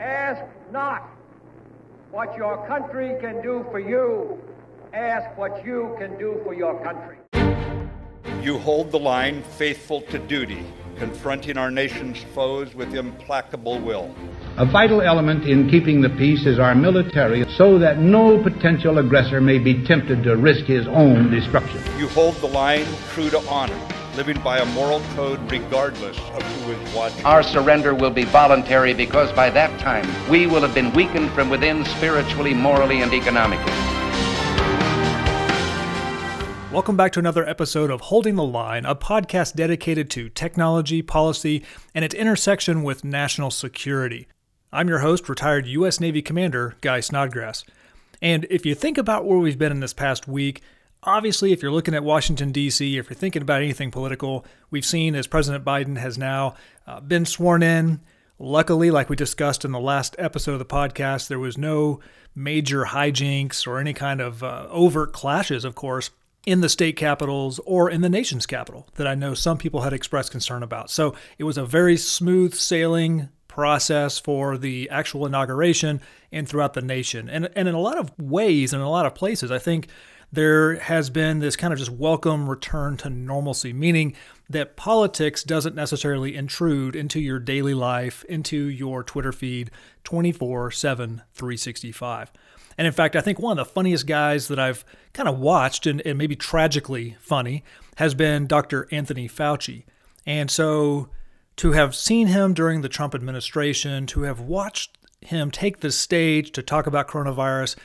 Ask not what your country can do for you. Ask what you can do for your country. You hold the line faithful to duty, confronting our nation's foes with implacable will. A vital element in keeping the peace is our military, so that no potential aggressor may be tempted to risk his own destruction. You hold the line true to honor, living by a moral code regardless of who is watching. Our surrender will be voluntary because by that time we will have been weakened from within spiritually, morally, and economically. Welcome back to another episode of Holding the Line, a podcast dedicated to technology, policy, and its intersection with national security. I'm your host, retired U.S. Navy Commander Guy Snodgrass. And if you think about where we've been in this past week, obviously, if you're looking at Washington, D.C., if you're thinking about anything political, we've seen as President Biden has now uh, been sworn in. Luckily, like we discussed in the last episode of the podcast, there was no major hijinks or any kind of uh, overt clashes, of course in the state capitals or in the nation's capital that I know some people had expressed concern about. So it was a very smooth sailing process for the actual inauguration and throughout the nation. And, and in a lot of ways, in a lot of places, I think there has been this kind of just welcome return to normalcy, meaning that politics doesn't necessarily intrude into your daily life, into your Twitter feed 24 7, 365. And in fact, I think one of the funniest guys that I've kind of watched, and, and maybe tragically funny, has been Dr. Anthony Fauci. And so to have seen him during the Trump administration, to have watched him take the stage to talk about coronavirus,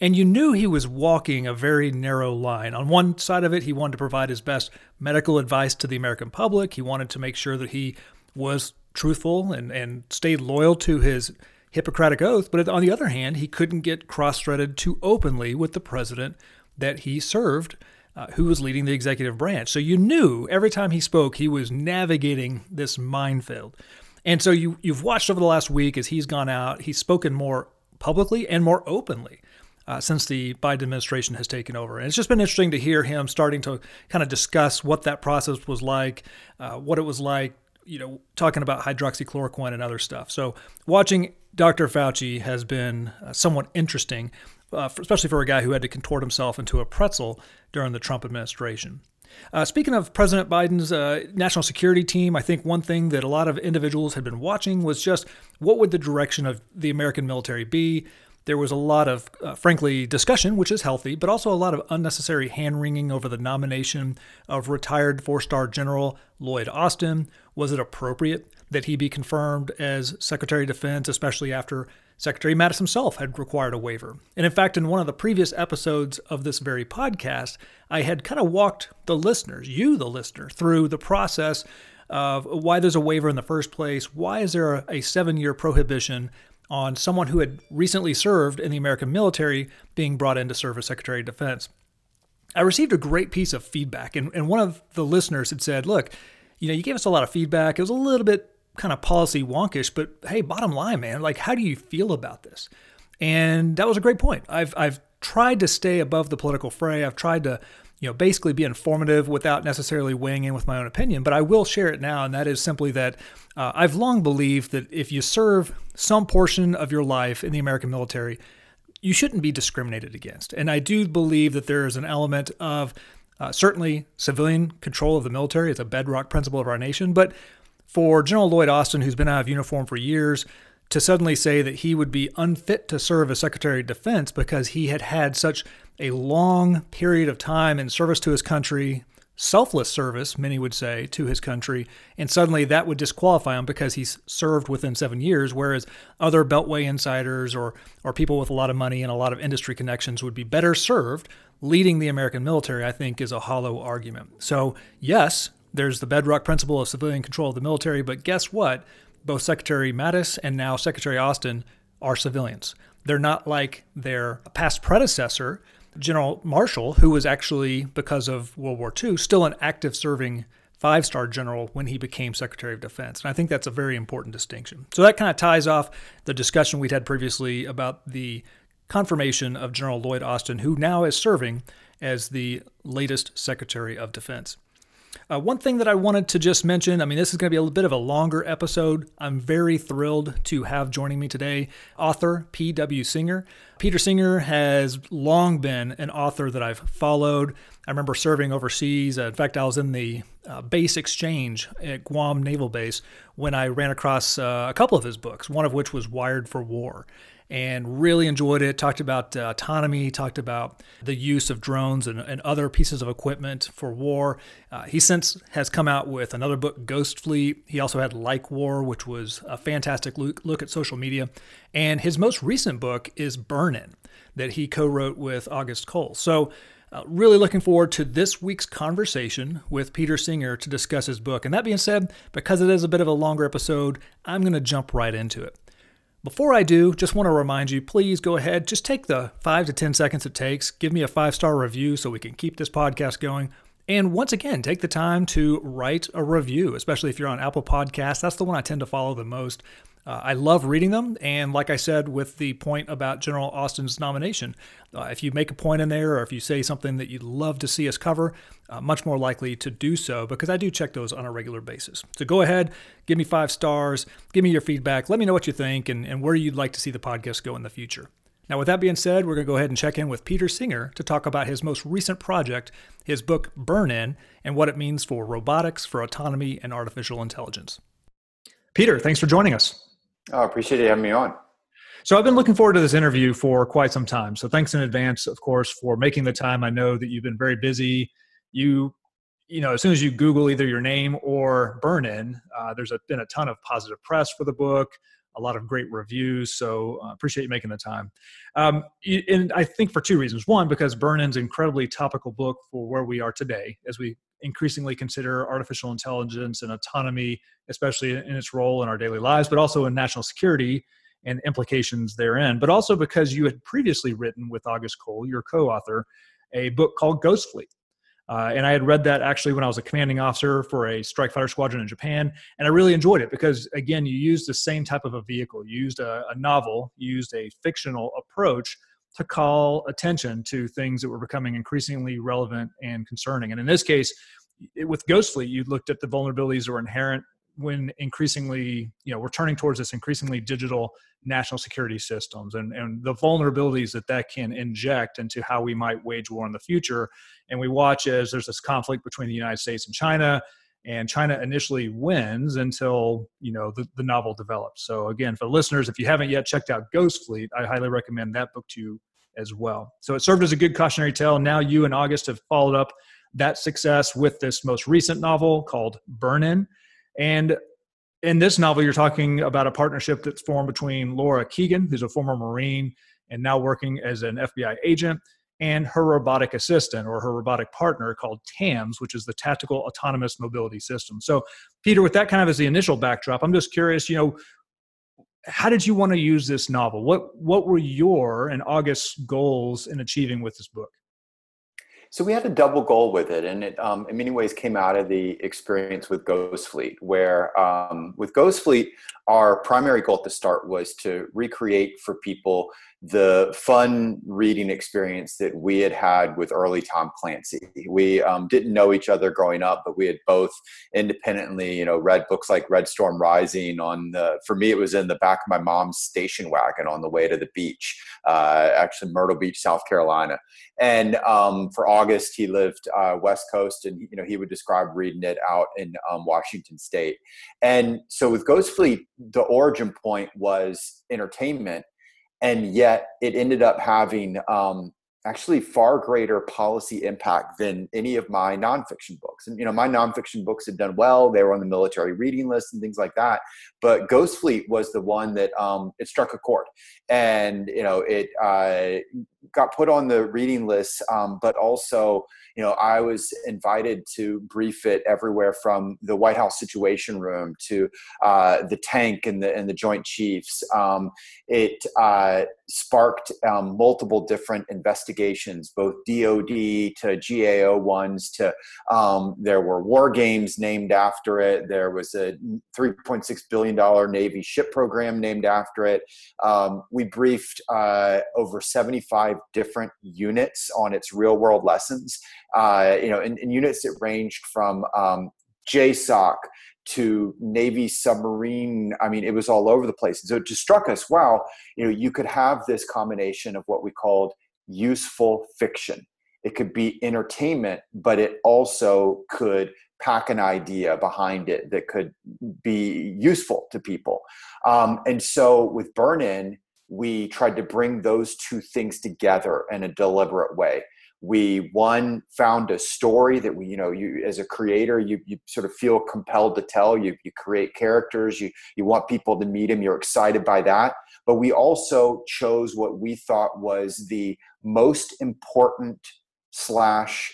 and you knew he was walking a very narrow line. On one side of it, he wanted to provide his best medical advice to the American public. He wanted to make sure that he was truthful and, and stayed loyal to his Hippocratic oath, but on the other hand, he couldn't get cross threaded too openly with the president that he served, uh, who was leading the executive branch. So you knew every time he spoke, he was navigating this minefield. And so you, you've watched over the last week as he's gone out, he's spoken more publicly and more openly. Uh, since the Biden administration has taken over. And it's just been interesting to hear him starting to kind of discuss what that process was like, uh, what it was like you know, talking about hydroxychloroquine and other stuff. So watching Dr. Fauci has been uh, somewhat interesting, uh, for, especially for a guy who had to contort himself into a pretzel during the Trump administration. Uh, speaking of President Biden's uh, national security team, I think one thing that a lot of individuals had been watching was just what would the direction of the American military be? There was a lot of, uh, frankly, discussion, which is healthy, but also a lot of unnecessary hand wringing over the nomination of retired four star General Lloyd Austin. Was it appropriate that he be confirmed as Secretary of Defense, especially after Secretary Mattis himself had required a waiver? And in fact, in one of the previous episodes of this very podcast, I had kind of walked the listeners, you, the listener, through the process of why there's a waiver in the first place. Why is there a, seven year prohibition on someone who had recently served in the American military being brought in to serve as Secretary of Defense. I received a great piece of feedback, and, and one of the listeners had said, Look, you know, you gave us a lot of feedback. It was a little bit kind of policy wonkish, but hey, bottom line, man, like, how do you feel about this? And that was a great point. I've, I've tried to stay above the political fray. I've tried to you know, basically be informative without necessarily weighing in with my own opinion. But I will share it now, and that is simply that uh, I've long believed that if you serve some portion of your life in the American military, you shouldn't be discriminated against. And I do believe that there is an element of uh, certainly civilian control of the military. It's a bedrock principle of our nation. But for General Lloyd Austin, who's been out of uniform for years, to suddenly say that he would be unfit to serve as Secretary of Defense because he had had such a long period of time in service to his country, selfless service, many would say, to his country, and suddenly that would disqualify him because he's served within seven years, whereas other Beltway insiders or, or people with a lot of money and a lot of industry connections would be better served leading the American military, I think, is a hollow argument. So, yes, there's the bedrock principle of civilian control of the military, but guess what? Both Secretary Mattis and now Secretary Austin are civilians. They're not like their past predecessor, General Marshall, who was actually, because of World War II, still an active serving five star general when he became Secretary of Defense. And I think that's a very important distinction. So that kind of ties off the discussion we'd had previously about the confirmation of General Lloyd Austin, who now is serving as the latest Secretary of Defense. Uh, one thing that I wanted to just mention I mean, this is going to be a little bit of a longer episode. I'm very thrilled to have joining me today author P.W. Singer. Peter Singer has long been an author that I've followed. I remember serving overseas. Uh, in fact, I was in the uh, base exchange at Guam Naval Base when I ran across uh, a couple of his books, one of which was Wired for War and really enjoyed it. Talked about uh, autonomy, talked about the use of drones and, and other pieces of equipment for war. Uh, he since has come out with another book, Ghost Fleet. He also had Like War, which was a fantastic look, look at social media. And his most recent book is Burn In, that he co wrote with August Cole. So, uh, really looking forward to this week's conversation with Peter Singer to discuss his book. And that being said, because it is a bit of a longer episode, I'm going to jump right into it. Before I do, just want to remind you please go ahead, just take the five to 10 seconds it takes, give me a five star review so we can keep this podcast going. And once again, take the time to write a review, especially if you're on Apple Podcasts. That's the one I tend to follow the most. Uh, I love reading them. And like I said, with the point about General Austin's nomination, uh, if you make a point in there or if you say something that you'd love to see us cover, uh, much more likely to do so because I do check those on a regular basis. So go ahead, give me five stars, give me your feedback, let me know what you think and, and where you'd like to see the podcast go in the future. Now, with that being said, we're going to go ahead and check in with Peter Singer to talk about his most recent project, his book Burn In, and what it means for robotics, for autonomy, and artificial intelligence. Peter, thanks for joining us. Oh, I appreciate you having me on. So I've been looking forward to this interview for quite some time. So thanks in advance, of course, for making the time. I know that you've been very busy. You, you know, as soon as you Google either your name or Burn In, uh, there's a, been a ton of positive press for the book, a lot of great reviews. So uh, appreciate you making the time. Um, and I think for two reasons. One, because Burn In's incredibly topical book for where we are today as we increasingly consider artificial intelligence and autonomy, especially in its role in our daily lives, but also in national security and implications therein. But also because you had previously written with August Cole, your co author, a book called Ghost Fleet. Uh, and I had read that actually when I was a commanding officer for a strike fighter squadron in Japan. And I really enjoyed it because, again, you used the same type of a vehicle. You used a, a novel, you used a fictional approach to call attention to things that were becoming increasingly relevant and concerning. And in this case, it, with Ghost Fleet, you looked at the vulnerabilities that were inherent when increasingly, you know, we're turning towards this increasingly digital national security systems and, and the vulnerabilities that that can inject into how we might wage war in the future. And we watch as there's this conflict between the United States and China and China initially wins until you know the, the novel develops. So again, for listeners, if you haven't yet checked out Ghost Fleet, I highly recommend that book to you as well. So it served as a good cautionary tale. Now you and August have followed up that success with this most recent novel called Burn In, and in this novel, you're talking about a partnership that's formed between Laura Keegan, who's a former Marine and now working as an FBI agent, and her robotic assistant or her robotic partner called TAMS, which is the Tactical Autonomous Mobility System. So, Peter, with that kind of as the initial backdrop, I'm just curious, you know, how did you want to use this novel? What what were your and August's goals in achieving with this book? So we had a double goal with it, and it um, in many ways came out of the experience with Ghost Fleet, where um, with Ghost Fleet, our primary goal at the start was to recreate for people the fun reading experience that we had had with early Tom Clancy. We um, didn't know each other growing up, but we had both independently, you know, read books like Red Storm Rising. On the for me, it was in the back of my mom's station wagon on the way to the beach, uh, actually Myrtle Beach, South Carolina. And um, for August, he lived uh, West Coast, and you know he would describe reading it out in um, Washington State. And so with Ghost Fleet, the origin point was entertainment and yet it ended up having um, actually far greater policy impact than any of my nonfiction books. And you know, my nonfiction books had done well; they were on the military reading list and things like that. But Ghost Fleet was the one that um, it struck a chord, and you know, it uh, got put on the reading list, um, but also you know, I was invited to brief it everywhere from the White House Situation Room to uh, the tank and the and the Joint Chiefs. Um, it uh, sparked um, multiple different investigations, both DoD to GAO ones. To um, there were war games named after it. There was a 3.6 billion dollar Navy ship program named after it. Um, we briefed uh, over 75 five different units on its real world lessons. Uh, you know, in, in, units that ranged from um, JSOC to Navy submarine. I mean, it was all over the place. And so it just struck us, wow, you know, you could have this combination of what we called useful fiction. It could be entertainment, but it also could pack an idea behind it that could be useful to people. Um, and so with Burn In, we tried to bring those two things together in a deliberate way. We one found a story that we you know you as a creator you, you sort of feel compelled to tell. You you create characters. You you want people to meet them you're excited by that. But we also chose what we thought was the most important slash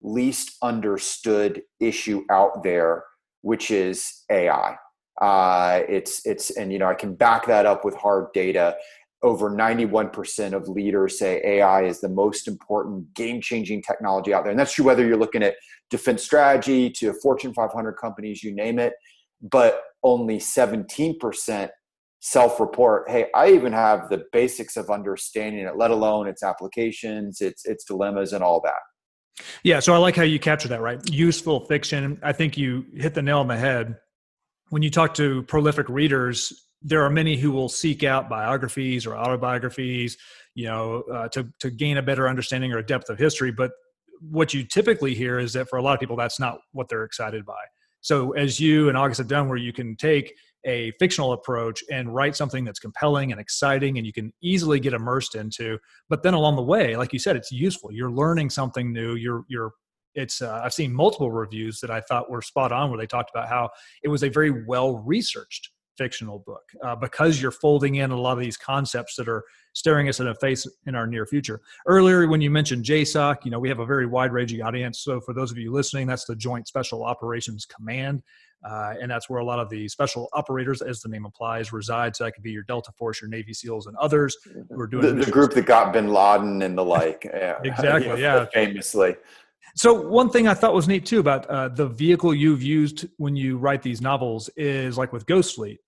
least understood issue out there which is ai uh, it's it's and you know i can back that up with hard data over 91% of leaders say AI is the most important game changing technology out there. And that's true whether you're looking at defense strategy to Fortune 500 companies, you name it. But only 17% self report, hey, I even have the basics of understanding it, let alone its applications, its, its dilemmas, and all that. Yeah, so I like how you capture that, right? Useful fiction. I think you hit the nail on the head. When you talk to prolific readers, there are many who will seek out biographies or autobiographies, you know, uh, to to gain a better understanding or a depth of history. But what you typically hear is that for a lot of people, that's not what they're excited by. So, as you and August have done, where you can take a fictional approach and write something that's compelling and exciting and you can easily get immersed into but then along the way like you said it's useful you're learning something new you're you're it's uh, i've seen multiple reviews that i thought were spot on where they talked about how it was a very well researched fictional book uh, because you're folding in a lot of these concepts that are staring us in the face in our near future. Earlier, when you mentioned JSOC, you know we have a very wide-ranging audience. So for those of you listening, that's the Joint Special Operations Command, uh, and that's where a lot of the special operators, as the name implies, reside. So that could be your Delta Force, your Navy SEALs, and others who are doing the, the group that got Bin Laden and the like. Yeah. exactly. yeah. Famously. So one thing I thought was neat too about uh, the vehicle you've used when you write these novels is like with Ghost Fleet,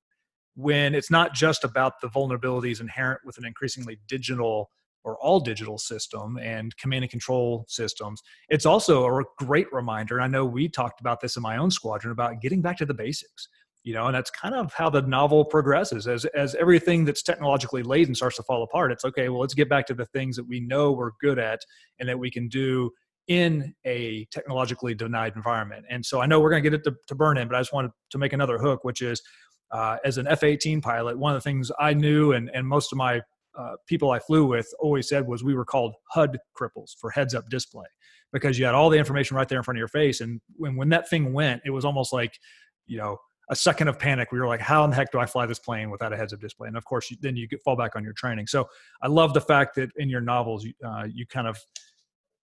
when it's not just about the vulnerabilities inherent with an increasingly digital or all digital system and command and control systems. It's also a great reminder. I know we talked about this in my own squadron about getting back to the basics. You know, and that's kind of how the novel progresses. As as everything that's technologically laden starts to fall apart, it's okay. Well, let's get back to the things that we know we're good at and that we can do in a technologically denied environment. And so I know we're going to get it to, to burn in, but I just wanted to make another hook, which is uh, as an F 18 pilot, one of the things I knew and, and most of my uh, people I flew with always said was we were called HUD cripples for heads up display because you had all the information right there in front of your face. And when, when that thing went, it was almost like, you know, a second of panic. We were like, how in the heck do I fly this plane without a heads up display? And of course, you, then you could fall back on your training. So I love the fact that in your novels, uh, you kind of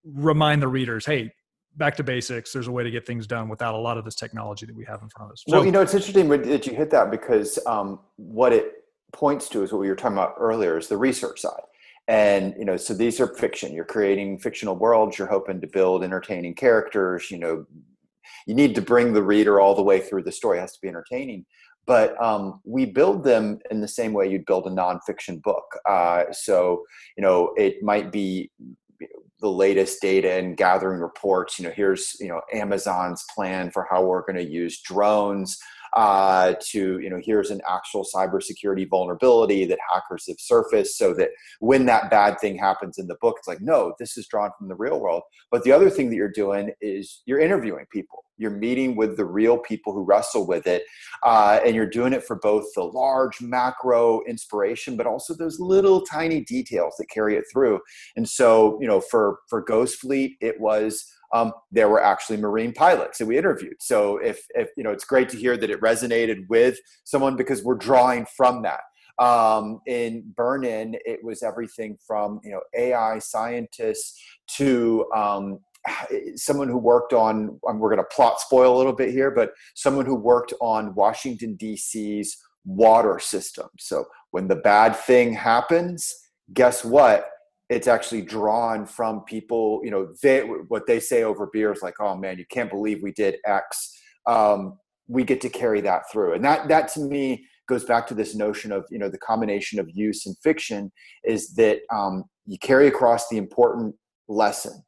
remind the readers, hey, back to basics. There's a way to get things done without a lot of this technology that we have in front of us. So, well, you know, it's interesting that you hit that because um, what it points to is what we were talking about earlier is the research side. And you know, so these are fiction. You're creating fictional worlds. You're hoping to build entertaining characters. You know, you need to bring the reader all the way through the story. It has to be entertaining. But um, we build them in the same way you'd build a nonfiction book. Uh, so you know, it might be the latest data and gathering reports you know here's you know amazon's plan for how we're going to use drones uh, to you know here's an actual cybersecurity vulnerability that hackers have surfaced so that when that bad thing happens in the book it's like no this is drawn from the real world. But the other thing that you're doing is you're interviewing people you're meeting with the real people who wrestle with it uh, and you're doing it for both the large macro inspiration but also those little tiny details that carry it through and so you know for for ghost fleet it was um, there were actually Marine pilots that we interviewed. So if, if you know, it's great to hear that it resonated with someone because we're drawing from that. Um, in Burn In, it was everything from you know AI scientists to um, someone who worked on. Um, we're going to plot spoil a little bit here, but someone who worked on Washington D.C.'s water system. So when the bad thing happens, guess what? it's actually drawn from people you know they what they say over beer is like oh man you can't believe we did x um, we get to carry that through and that that to me goes back to this notion of you know the combination of use and fiction is that um, you carry across the important lesson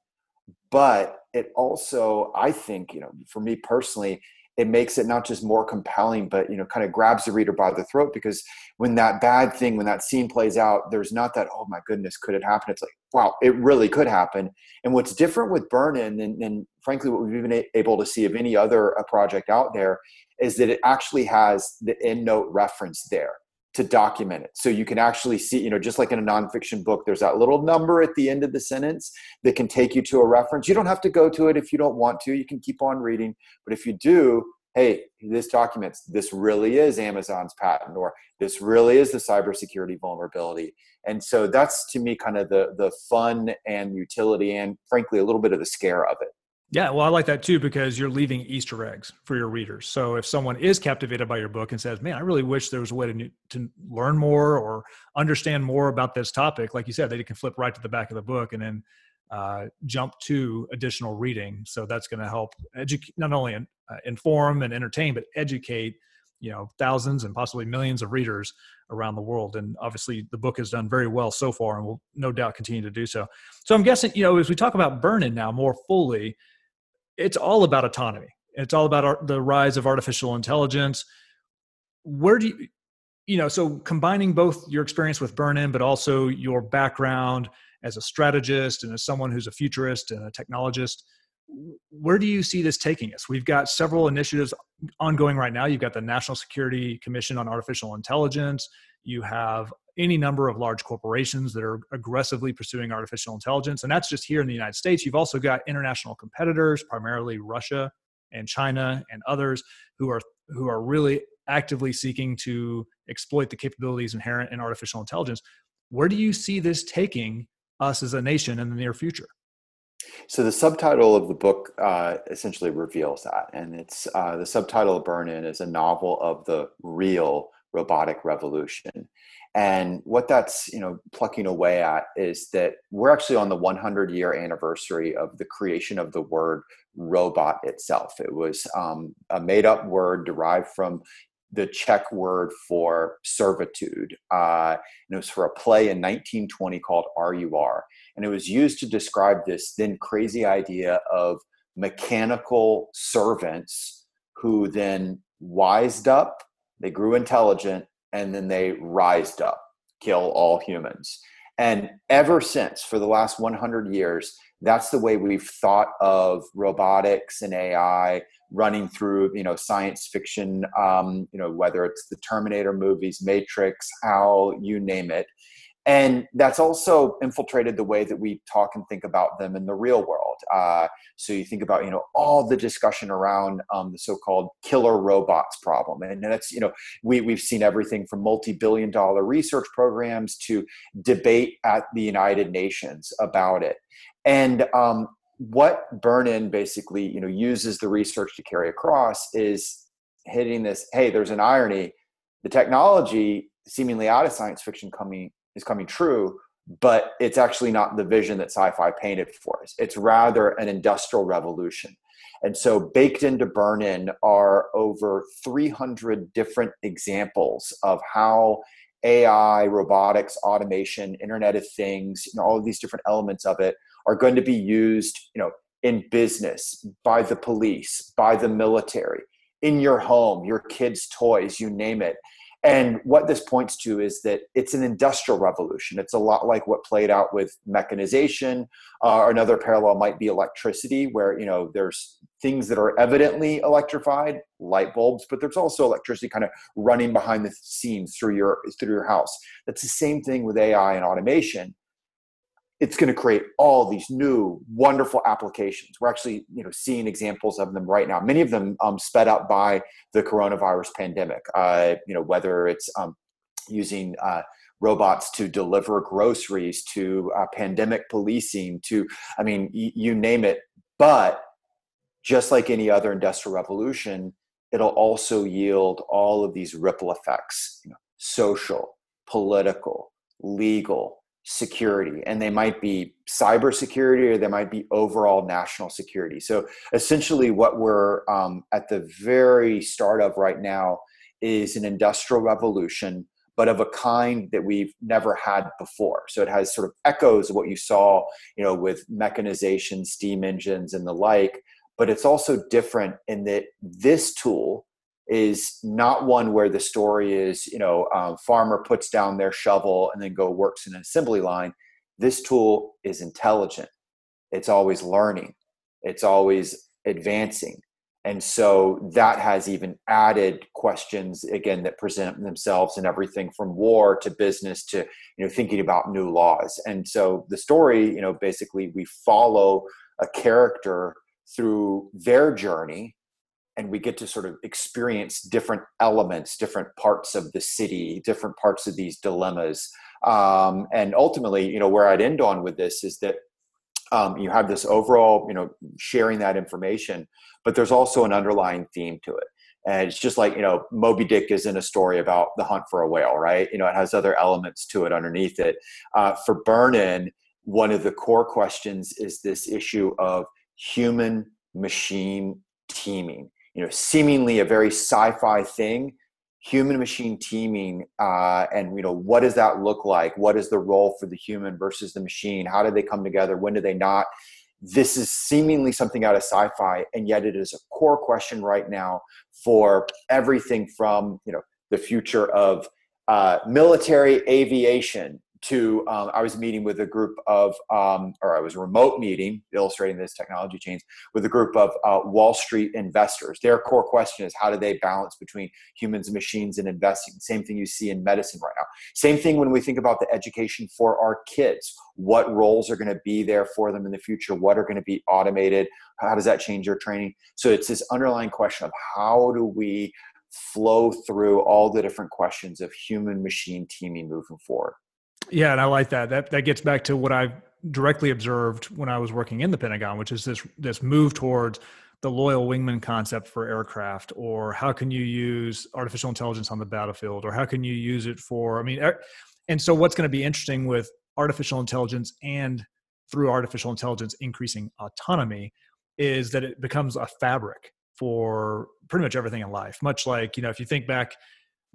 but it also i think you know for me personally it makes it not just more compelling but you know kind of grabs the reader by the throat because when that bad thing when that scene plays out there's not that oh my goodness could it happen? It's like wow it really could happen. And what's different with burn-in and, and frankly what we've been able to see of any other uh, project out there is that it actually has the end note reference there to document it. So you can actually see, you know, just like in a nonfiction book, there's that little number at the end of the sentence that can take you to a reference. You don't have to go to it if you don't want to. You can keep on reading. But if you do, hey, this documents this really is Amazon's patent, or this really is the cybersecurity vulnerability. And so that's to me kind of the the fun and utility and frankly a little bit of the scare of it. Yeah, well, I like that too because you're leaving Easter eggs for your readers. So if someone is captivated by your book and says, "Man, I really wish there was a way to to learn more or understand more about this topic," like you said, they can flip right to the back of the book and then uh, jump to additional reading. So that's going to help educate, not only uh, inform and entertain, but educate you know thousands and possibly millions of readers around the world and obviously the book has done very well so far and will no doubt continue to do so so i'm guessing you know as we talk about burn-in now more fully it's all about autonomy. It's all about our, the rise of artificial intelligence. Where do you, you know, so combining both your experience with burn-in, but also your background as a strategist and as someone who's a futurist and a technologist, where do you see this taking us? We've got several initiatives ongoing right now. You've got the National Security Commission on Artificial Intelligence. You have any number of large corporations that are aggressively pursuing artificial intelligence. And that's just here in the United States. You've also got international competitors, primarily Russia and China and others who are who are really actively seeking to exploit the capabilities inherent in artificial intelligence. Where do you see this taking us as a nation in the near future? So the subtitle of the book uh, essentially reveals that, and it's uh, the subtitle of Burn In is a novel of the real robotic revolution. And what that's you know plucking away at is that we're actually on the 100 year anniversary of the creation of the word robot itself. It was um, a made up word derived from the Czech word for servitude. Uh, and it was for a play in 1920 called RUR. And it was used to describe this then crazy idea of mechanical servants who then wised up, they grew intelligent, and then they rised up, kill all humans. And ever since, for the last 100 years, that's the way we've thought of robotics and AI running through, you know, science fiction, um, you know, whether it's the Terminator movies, Matrix, HAL, you name it and that's also infiltrated the way that we talk and think about them in the real world. Uh, so you think about you know all the discussion around um, the so-called killer robots problem. And that's you know we, we've seen everything from multi-billion dollar research programs to debate at the united nations about it. And um, what burn-in basically you know uses the research to carry across is hitting this hey there's an irony. The technology seemingly out of science fiction coming is coming true, but it's actually not the vision that sci-fi painted for us. It's rather an industrial revolution. And so baked into Burn In are over 300 different examples of how AI, robotics, automation, Internet of Things, you know, all of these different elements of it are going to be used, you know, in business, by the police, by the military, in your home, your kids' toys, you name it. And what this points to is that it's an industrial revolution. It's a lot like what played out with mechanization. Uh, another parallel might be electricity, where you know there's things that are evidently electrified, light bulbs, but there's also electricity kind of running behind the scenes through your through your house. That's the same thing with AI and automation it's going to create all these new wonderful applications. We're actually you know seeing examples of them right now. Many of them um, sped up by the coronavirus pandemic uh, you know whether it's um, using uh, robots to deliver groceries to uh, pandemic policing to i mean y- you name it. But just like any other industrial revolution it'll also yield all of these ripple effects you know, social political legal security and they might be cyber security or they might be overall national security so essentially what we're um, at the very start of right now is an industrial revolution but of a kind that we've never had before. So it has sort of echoes of what you saw, you know, with mechanization, steam engines, and the like. But it's also different in that this tool is not one where the story is, you know, farmer puts down their shovel and then go works in an assembly line. This tool is intelligent. It's always learning. It's always advancing and so that has even added questions again that present themselves in everything from war to business to you know thinking about new laws and so the story you know basically we follow a character through their journey and we get to sort of experience different elements different parts of the city different parts of these dilemmas. Um, and ultimately you know where i'd end on with this is that um, you have this overall you know sharing that information but there's also an underlying theme to it. And it's just like you know moby dick isn't a story about the hunt for a whale right? You know it has other elements to it underneath it. Uh, for burn-in one of the core questions is this issue of human machine teaming you know seemingly a very sci-fi thing human machine teaming uh, and you know what does that look like? What is the role for the human versus the machine? How do they come together? When do they not? This is seemingly something out of sci-fi and yet it is a core question right now for everything from you know the future of uh, military aviation to um, i was meeting with a group of um, or i was remote meeting illustrating this technology change with a group of uh, wall street investors. Their core question is how do they balance between humans and machines and investing? Same thing you see in medicine right now. Same thing when we think about the education for our kids. What roles are going to be there for them in the future? What are going to be automated? How does that change your training? So it's this underlying question of how do we flow through all the different questions of human machine teaming moving forward yeah, and I like that. That that gets back to what I directly observed when I was working in the Pentagon, which is this this move towards the loyal wingman concept for aircraft, or how can you use artificial intelligence on the battlefield, or how can you use it for? I mean, and so what's going to be interesting with artificial intelligence and through artificial intelligence increasing autonomy is that it becomes a fabric for pretty much everything in life. Much like you know, if you think back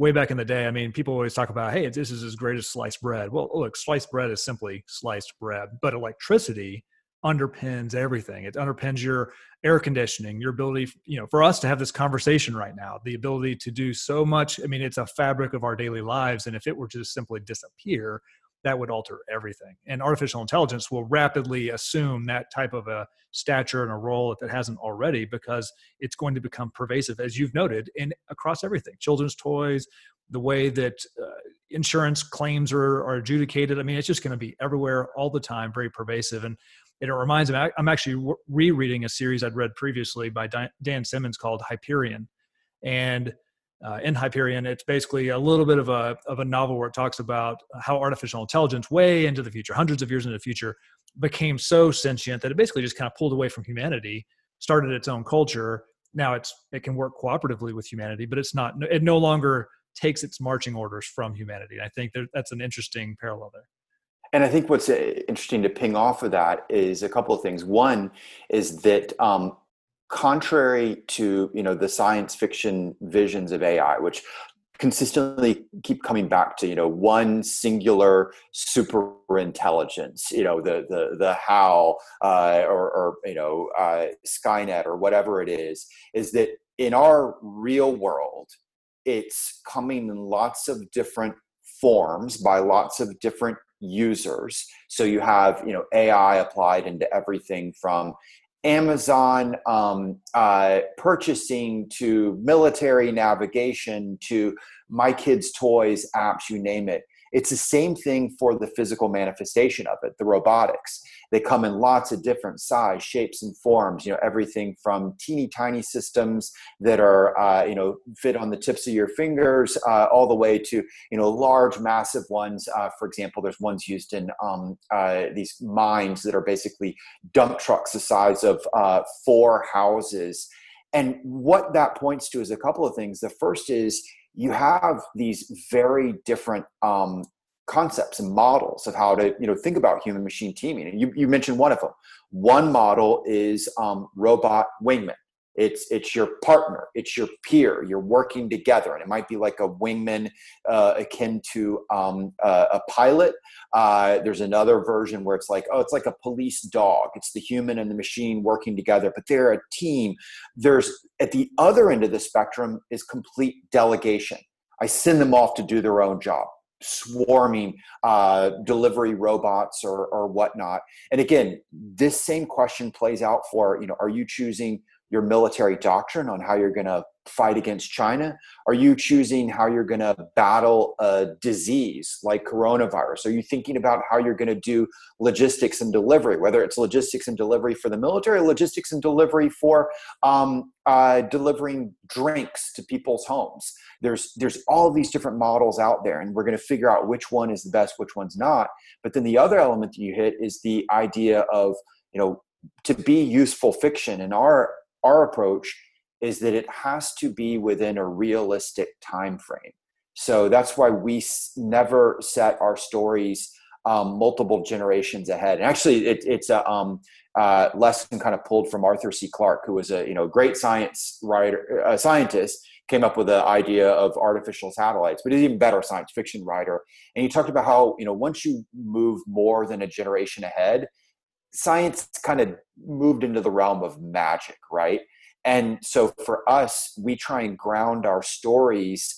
way back in the day, I mean, people always talk about, hey, this is as great as sliced bread. Well, look, sliced bread is simply sliced bread, but electricity underpins everything. It underpins your air conditioning, your ability, you know, for us to have this conversation right now, the ability to do so much. I mean, it's a fabric of our daily lives. And if it were to just simply disappear, that would alter everything. And artificial intelligence will rapidly assume that type of a stature and a role if it hasn't already, because it's going to become pervasive, as you've noted, in across everything. Children's toys, the way that uh, insurance claims are, are adjudicated. I mean, it's just going to be everywhere all the time, very pervasive. And it reminds me, I'm actually rereading a series I'd read previously by Dan Simmons called Hyperion. And uh, in Hyperion, it's basically a little bit of a of a novel where it talks about how artificial intelligence, way into the future, hundreds of years into the future, became so sentient that it basically just kind of pulled away from humanity, started its own culture. Now it's it can work cooperatively with humanity, but it's not. It no longer takes its marching orders from humanity. And I think there, that's an interesting parallel there. And I think what's uh, interesting to ping off of that is a couple of things. One is that um, contrary to you know the science fiction visions of AI, which consistently keep coming back to you know one singular super intelligence you know the the the HAL uh, or, or you know uh, skynet or whatever it is is that in our real world it's coming in lots of different forms by lots of different users. So you have you know ai applied into everything from Amazon um, uh, purchasing to military navigation to my kids' toys apps, you name it. It's the same thing for the physical manifestation of it, the robotics. They come in lots of different size, shapes, and forms. You know, everything from teeny tiny systems that are, uh, you know, fit on the tips of your fingers, uh, all the way to, you know, large, massive ones. Uh, for example, there's ones used in um, uh, these mines that are basically dump trucks the size of uh, four houses. And what that points to is a couple of things. The first is you have these very different um, concepts and models of how to you know think about human machine teaming and you, you mentioned one of them one model is um, robot wingman it's it's your partner it's your peer you're working together and it might be like a wingman uh, akin to um, uh, a pilot. Uh, there's another version where it's like oh it's like a police dog. It's the human and the machine working together but they're a team. There's at the other end of the spectrum is complete delegation. I send them off to do their own job swarming uh, delivery robots or, or whatnot. And again, this same question plays out for, you know, are you choosing your military doctrine on how you're going to fight against China? Are you choosing how you're going to battle a disease like coronavirus? Are you thinking about how you're going to do logistics and delivery, whether it's logistics and delivery for the military, logistics and delivery for um, uh, delivering drinks to people's homes? There's there's all these different models out there, and we're going to figure out which one is the best, which one's not. But then the other element that you hit is the idea of you know to be useful fiction in our our approach is that it has to be within a realistic time frame so that's why we never set our stories um, multiple generations ahead. And actually it, it's a um, uh, lesson kind of pulled from arthur c. Clarke who was a you know great science writer a scientist came up with the idea of artificial satellites but he's even better science fiction writer. And he talked about how you know once you move more than a generation ahead science kind of moved into the realm of magic, right? And so for us, we try and ground our stories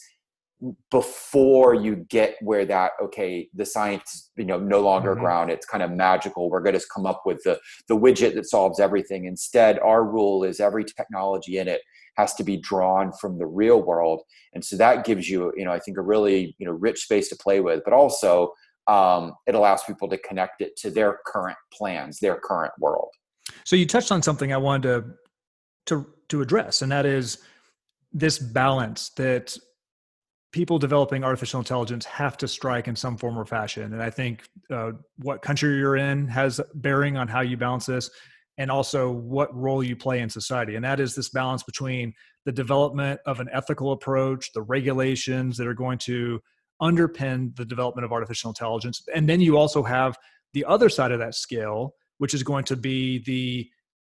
before you get where that okay the science you know no longer mm-hmm. ground it's kind of magical we're going to come up with the the widget that solves everything instead our rule is every technology in it has to be drawn from the real world and so that gives you you know i think a really you know rich space to play with but also um, it allows people to connect it to their current plans, their current world. So you touched on something I wanted to to to address, and that is this balance that people developing artificial intelligence have to strike in some form or fashion. And I think uh, what country you're in has bearing on how you balance this, and also what role you play in society. And that is this balance between the development of an ethical approach, the regulations that are going to underpin the development of artificial intelligence. And then you also have the other side of that scale, which is going to be the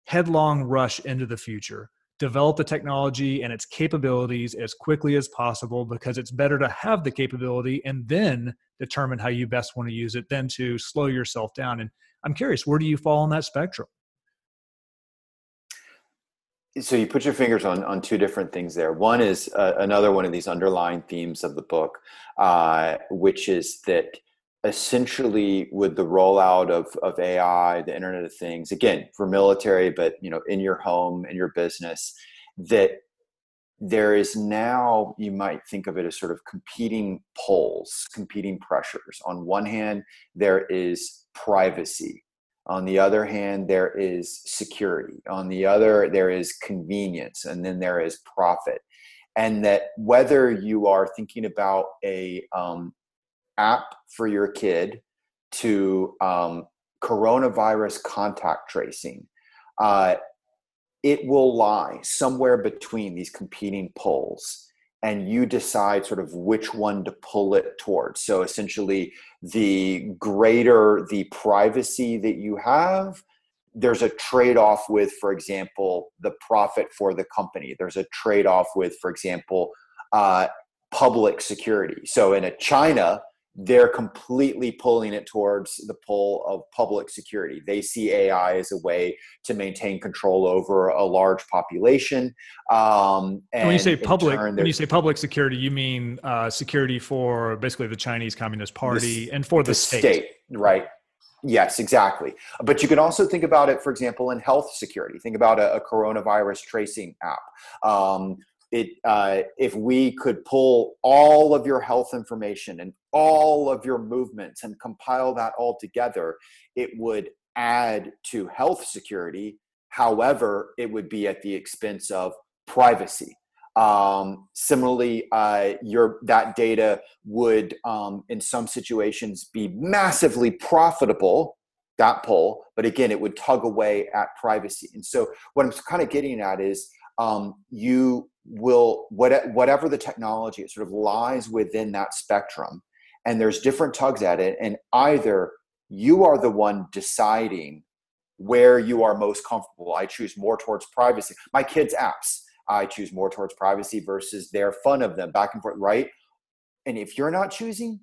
headlong rush into the future. Develop the technology and its capabilities as quickly as possible because it's better to have the capability and then determine how you best want to use it than to slow yourself down. And I'm curious, where do you fall on that spectrum? So you put your fingers on on two different things there. One is uh, another one of these underlying themes of the book uh, which is that essentially with the rollout of, of ai the internet of things again for military but you know in your home in your business that there is now you might think of it as sort of competing poles competing pressures. On one hand there is privacy on the other hand there is security. On the other there is convenience and then there is profit. And that whether you are thinking about a um, app for your kid to um, coronavirus contact tracing uh, it will lie somewhere between these competing poles and you decide sort of which one to pull it towards. So essentially, the greater the privacy that you have, there's a trade off with, for example, the profit for the company. There's a trade off with, for example, uh, public security. So in a China, they're completely pulling it towards the pull of public security. They see AI as a way to maintain control over a large population. Um, and when you say public, when you say public security, you mean uh, security for basically the Chinese Communist Party the, and for the, the state. state, right? Yes, exactly. But you can also think about it, for example, in health security. Think about a, a coronavirus tracing app. Um, it uh, if we could pull all of your health information and all of your movements and compile that all together it would add to health security. However it would be at the expense of privacy. Um, similarly uh, your that data would um, in some situations be massively profitable that pull but again it would tug away at privacy. And so what i'm kind of getting at is um, you will what, whatever the technology it sort of lies within that spectrum and there's different tugs at it and either you are the one deciding where you are most comfortable. I choose more towards privacy. My kids' apps, I choose more towards privacy versus their fun of them back and forth, right? And if you're not choosing,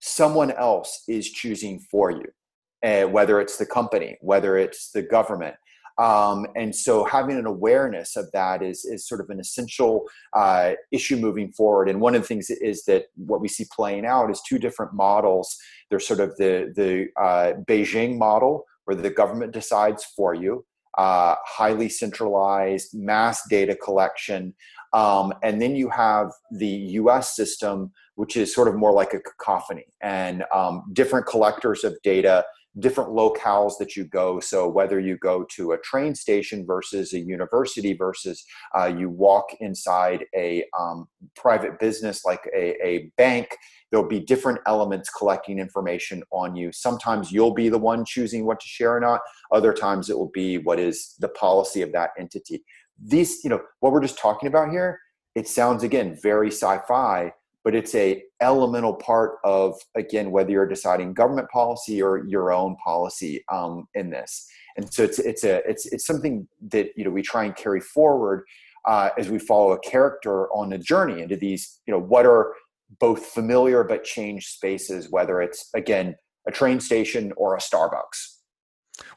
someone else is choosing for you, uh, whether it's the company, whether it's the government. Um, and so having an awareness of that is, is sort of an essential uh, issue moving forward. And one of the things is that what we see playing out is two different models. There's sort of the, the uh, Beijing model, where the government decides for you, uh, highly centralized, mass data collection. Um, and then you have the US system, which is sort of more like a cacophony and um, different collectors of data, different locales that you go. So, whether you go to a train station versus a university versus uh, you walk inside a um, private business like a, a bank, there'll be different elements collecting information on you. Sometimes you'll be the one choosing what to share or not. Other times it will be what is the policy of that entity. These, you know, what we're just talking about here, it sounds again very sci-fi, but it's a elemental part of again whether you're deciding government policy or your own policy um, in this. And so it's it's a it's it's something that you know we try and carry forward uh, as we follow a character on a journey into these you know what are both familiar but changed spaces, whether it's again a train station or a Starbucks.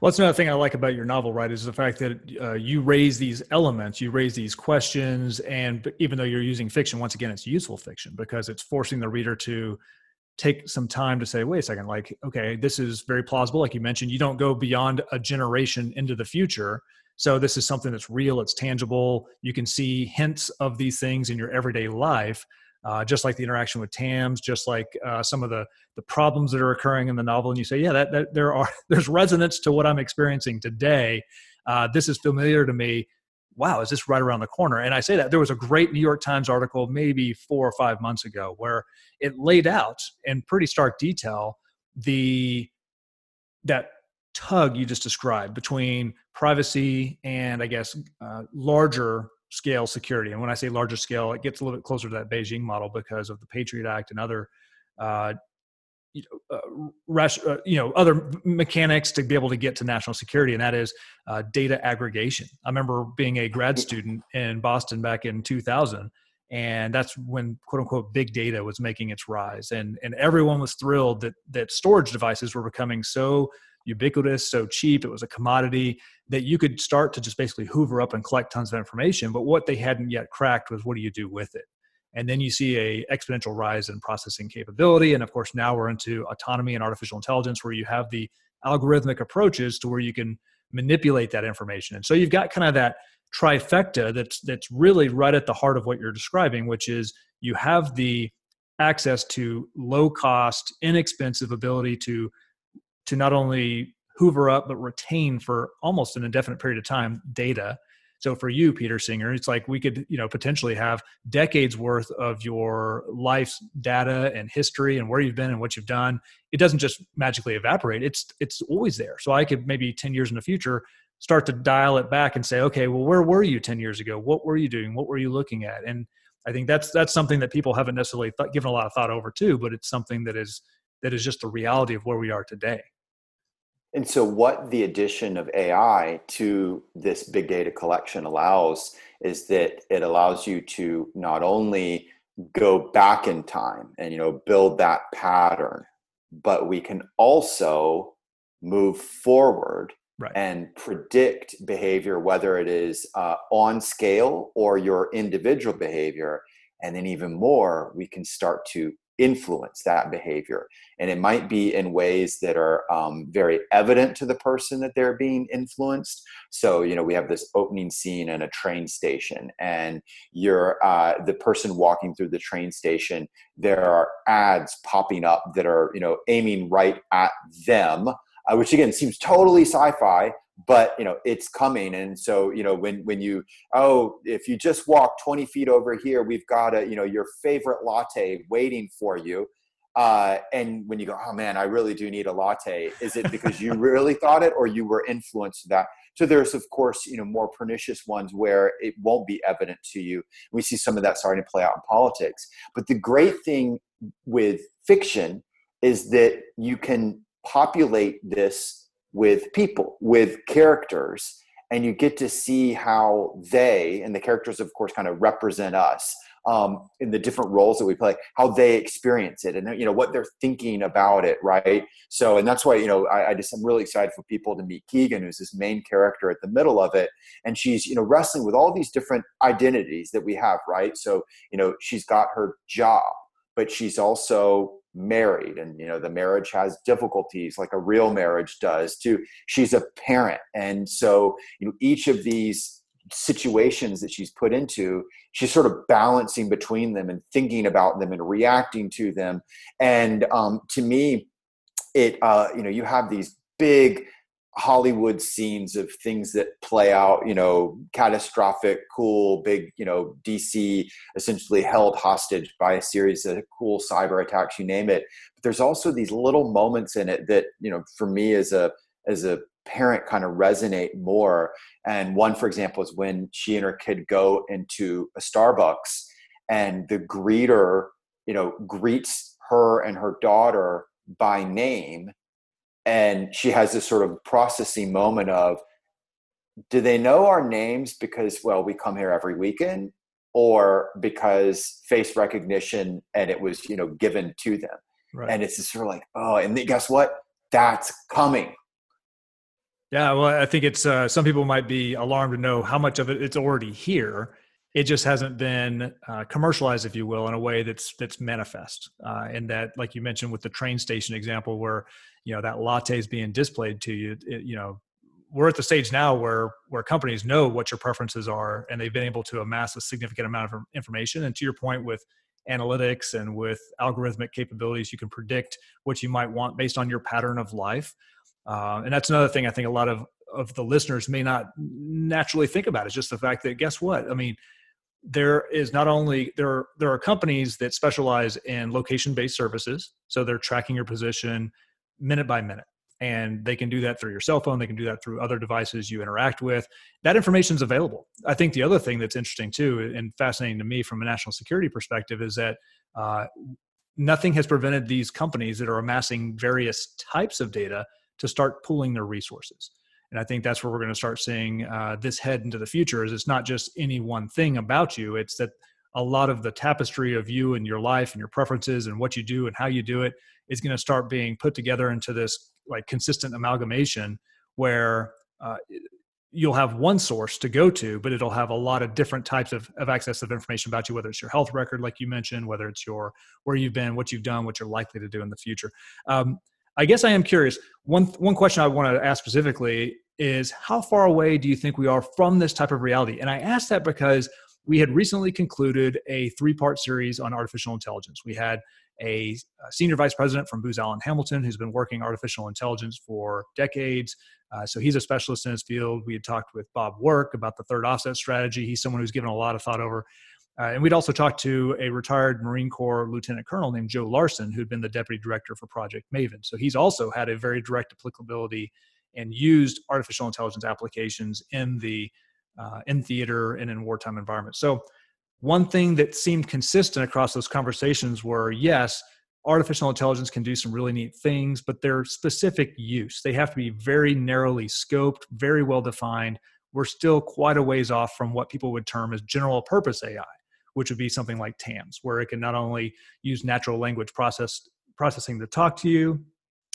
Well, that's another thing I like about your novel, right? Is the fact that uh, you raise these elements, you raise these questions, and even though you're using fiction, once again, it's useful fiction because it's forcing the reader to take some time to say, wait a second, like, okay, this is very plausible. Like you mentioned, you don't go beyond a generation into the future. So this is something that's real, it's tangible. You can see hints of these things in your everyday life uh, just like the interaction with Tams, just like uh, some of the the problems that are occurring in the novel, and you say, yeah, that, that there are there's resonance to what I'm experiencing today. Uh, this is familiar to me. Wow, is this right around the corner? And I say that there was a great New York Times article maybe four or five months ago where it laid out in pretty stark detail the that tug you just described between privacy and I guess uh, larger scale security. And when I say larger scale, it gets a little bit closer to that Beijing model because of the Patriot Act and other, uh, you, know, uh, uh, you know, other mechanics to be able to get to national security, and that is uh, data aggregation. I remember being a grad student in Boston back in 2000. And that's when "quote unquote" big data was making its rise, and and everyone was thrilled that that storage devices were becoming so ubiquitous, so cheap. It was a commodity that you could start to just basically hoover up and collect tons of information. But what they hadn't yet cracked was what do you do with it? And then you see a exponential rise in processing capability. And of course, now we're into autonomy and artificial intelligence, where you have the algorithmic approaches to where you can manipulate that information. And so you've got kind of that trifecta that's that's really right at the heart of what you're describing, which is you have the access to low cost, inexpensive ability to to not only hoover up but retain for almost an indefinite period of time data. So for you peter singer it's like we could you know potentially have decades worth of your life's data and history and where you've been and what you've done. It doesn't just magically evaporate. It's it's always there. So i could maybe 10 years in the future start to dial it back and say okay well where were you 10 years ago? What were you doing? What were you looking at? And i think that's that's something that people haven't necessarily given a lot of thought over too but it's something that is that is just the reality of where we are today and so, what the addition of AI to this big data collection allows is that it allows you to not only go back in time and you know build that pattern, but we can also move forward right. and predict behavior, whether it is uh, on scale or your individual behavior. And then, even more, we can start to influence that behavior. And it might be in ways that are um, very evident to the person that they're being influenced. So, you know, we have this opening scene in a train station, and you're uh, the person walking through the train station. There are ads popping up that are, you know, aiming right at them. Uh, which again seems totally sci-fi but you know it's coming. And so you know when when you oh if you just walk 20 feet over here we've got a you know your favorite latte waiting for you. Uh, and when you go oh man i really do need a latte is it because you really thought it or you were influenced to that? So there's of course you know more pernicious ones where it won't be evident to you. We see some of that starting to play out in politics. But the great thing with fiction is that you can populate this with people, with characters, and you get to see how they and the characters, of course, kind of represent us um, in the different roles that we play, how they experience it, and you know what they're thinking about it, right? So, and that's why you know I, I just I'm really excited for people to meet Keegan, who's this main character at the middle of it, and she's you know wrestling with all these different identities that we have, right? So, you know, she's got her job, but she's also married and you know the marriage has difficulties like a real marriage does too. She's a parent and so you know each of these situations that she's put into she's sort of balancing between them and thinking about them and reacting to them. And um, to me it uh, you know you have these big hollywood scenes of things that play out you know catastrophic cool big you know dc essentially held hostage by a series of cool cyber attacks you name it but there's also these little moments in it that you know for me as a as a parent kind of resonate more. And one, for example, is when she and her kid go into a Starbucks and the greeter, you know, greets her and her daughter by name. And she has this sort of processing moment of, do they know our names because, well, we come here every weekend or because face recognition and it was, you know, given to them. Right. And it's just sort of like, oh, and guess what? That's coming yeah, well, I think it's uh, some people might be alarmed to know how much of it it's already here. It just hasn't been uh, commercialized, if you will, in a way that's that's manifest. Uh, and that, like you mentioned with the train station example, where you know that latte is being displayed to you. It, you know, we're at the stage now where where companies know what your preferences are, and they've been able to amass a significant amount of information. And to your point, with analytics and with algorithmic capabilities, you can predict what you might want based on your pattern of life. Uh, and that's another thing I think a lot of of the listeners may not naturally think about. Is just the fact that guess what? I mean, there is not only there there are companies that specialize in location based services, so they're tracking your position minute by minute and they can do that through your cell phone. They can do that through other devices you interact with. That information is available. I think the other thing that's interesting too and fascinating to me from a national security perspective is that uh, nothing has prevented these companies that are amassing various types of data to start pooling their resources. And I think that's where we're going to start seeing uh, this head into the future. Is it's not just any one thing about you; it's that a lot of the tapestry of you and your life and your preferences and what you do and how you do it is going to start being put together into this like consistent amalgamation where uh, you'll have one source to go to, but it'll have a lot of different types of, of access of information about you, whether it's your health record, like you mentioned, whether it's your where you've been, what you've done, what you're likely to do in the future. Um, I guess I am curious. One one question I want to ask specifically is how far away do you think we are from this type of reality? And I ask that because we had recently concluded a three-part series on artificial intelligence. We had a, senior vice president from Booz Allen Hamilton who's been working artificial intelligence for decades. Uh, so he's a specialist in his field. We had talked with Bob Work about the third offset strategy. He's someone who's given a lot of thought over uh, and we'd also talked to a retired Marine Corps lieutenant colonel named Joe Larson, who'd been the deputy director for Project Maven. So he's also had a very direct applicability and used artificial intelligence applications in the uh, in theater and in wartime environments. So one thing that seemed consistent across those conversations were yes, artificial intelligence can do some really neat things, but their specific use they have to be very narrowly scoped, very well defined. We're still quite a ways off from what people would term as general purpose AI which would be something like TAMS, where it can not only use natural language process processing to talk to you,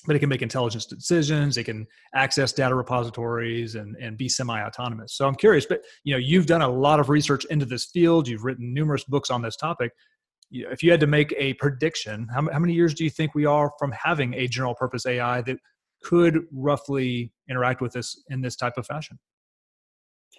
but it can make intelligence decisions. It can access data repositories and, and be semi-autonomous. So I'm curious, but you know, you've done a lot of research into this field. You've written numerous books on this topic. If you had to make a prediction, how, how many years do you think we are from having a general purpose AI that could roughly interact with this in this type of fashion?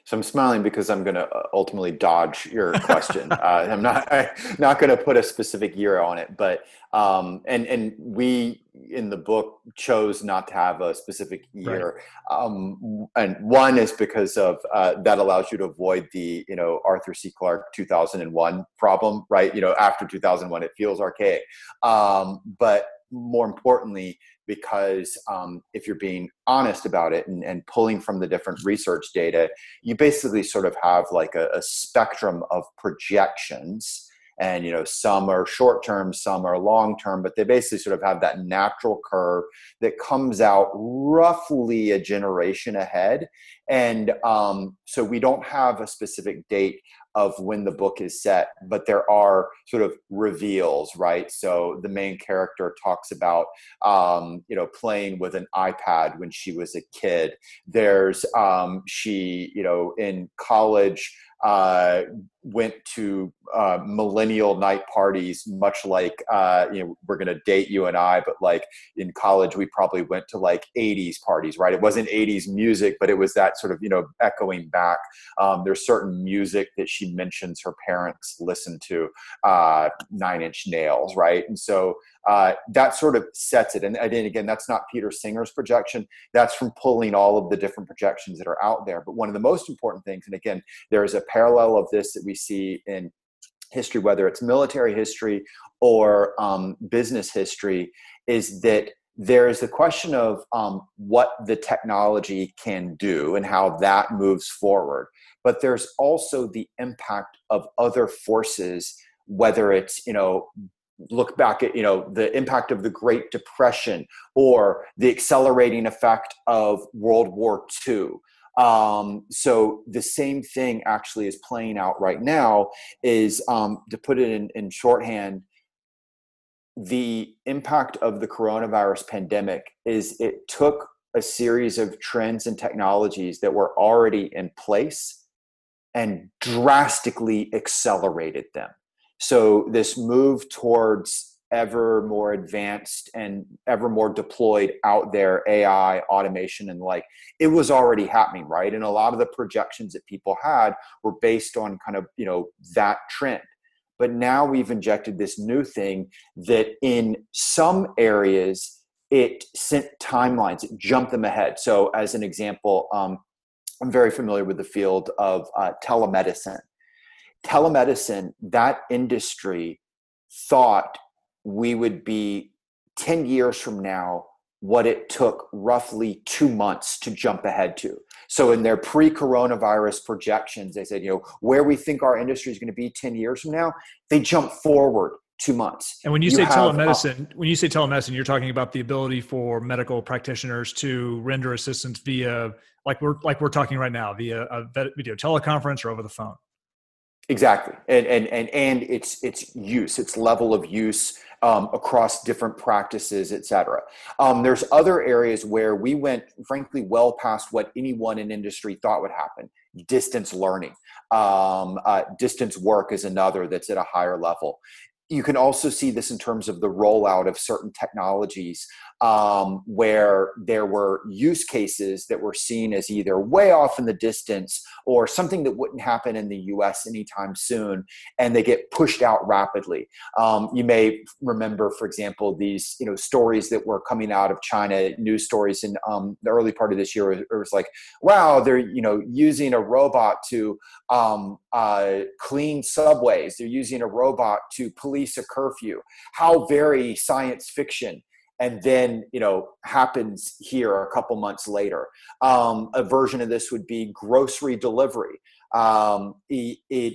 So I'm smiling because I'm going to uh, ultimately dodge your question. uh, I'm not I, not going to put a specific year on it, but um, and and we in the book chose not to have a specific year. Right. Um, and one is because of uh, that allows you to avoid the you know Arthur C. Clarke 2001 problem, right? You know after 2001 it feels archaic, um, but more importantly because um, if you're being honest about it and, and, pulling from the different research data, you basically sort of have like a, a spectrum of projections. and you know some are short term some are long term but they basically sort of have that natural curve that comes out roughly a generation ahead and um, so we don't have a specific date of when the book is set, but there are sort of reveals, right? So the main character talks about, um, you know, playing with an iPad when she was a kid. There's um, she, you know, in college uh, went to uh, millennial night parties, much like uh, you know we're gonna date you and I, but like in college we probably went to like '80s parties, right? It wasn't '80s music, but it was that sort of you know echoing back. Um, there's certain music that she mentions her parents listened to, uh, Nine Inch Nails, right? And so uh, that sort of sets it. And, and again, that's not Peter Singer's projection. That's from pulling all of the different projections that are out there. But one of the most important things, and again, there is a parallel of this that we see in history, whether it's military history or um, business history, is that there is the question of um, what the technology can do and how that moves forward. But there's also the impact of other forces, whether it's you know look back at you know the impact of the great depression or the accelerating effect of world war ii um, so the same thing actually is playing out right now is um, to put it in, in shorthand the impact of the coronavirus pandemic is it took a series of trends and technologies that were already in place and drastically accelerated them so this move towards ever more advanced and ever more deployed out there AI, automation, and like it was already happening, right? And a lot of the projections that people had were based on kind of you know that trend. But now we've injected this new thing that in some areas it sent timelines, it jumped them ahead. So, as an example, um, I'm very familiar with the field of uh, telemedicine telemedicine, that industry thought we would be 10 years from now what it took roughly two months to jump ahead to. So, in their pre coronavirus projections, they said, you know, where we think our industry is going to be 10 years from now, they jump forward two months. And when you, you say have, telemedicine, uh, when you say telemedicine, you're talking about the ability for medical practitioners to render assistance via, like we're like we're talking right now, via a video teleconference or over the phone. Exactly, and and and and its its use, its level of use um, across different practices, et cetera. Um, there's other areas where we went, frankly, well past what anyone in industry thought would happen. Distance learning, um, uh, distance work is another that's at a higher level you can also see this in terms of the rollout of certain technologies um, where there were use cases that were seen as either way off in the distance or something that wouldn't happen in the US anytime soon, and they get pushed out rapidly. Um, you may remember, for example, these you know stories that were coming out of China, news stories in um, the early part of this year. It was like, wow, they're you know using a robot to um, uh, clean subways. They're using a robot to police a curfew. How very science fiction and then you know happens here a couple months later um, a version of this would be grocery delivery um, it, it,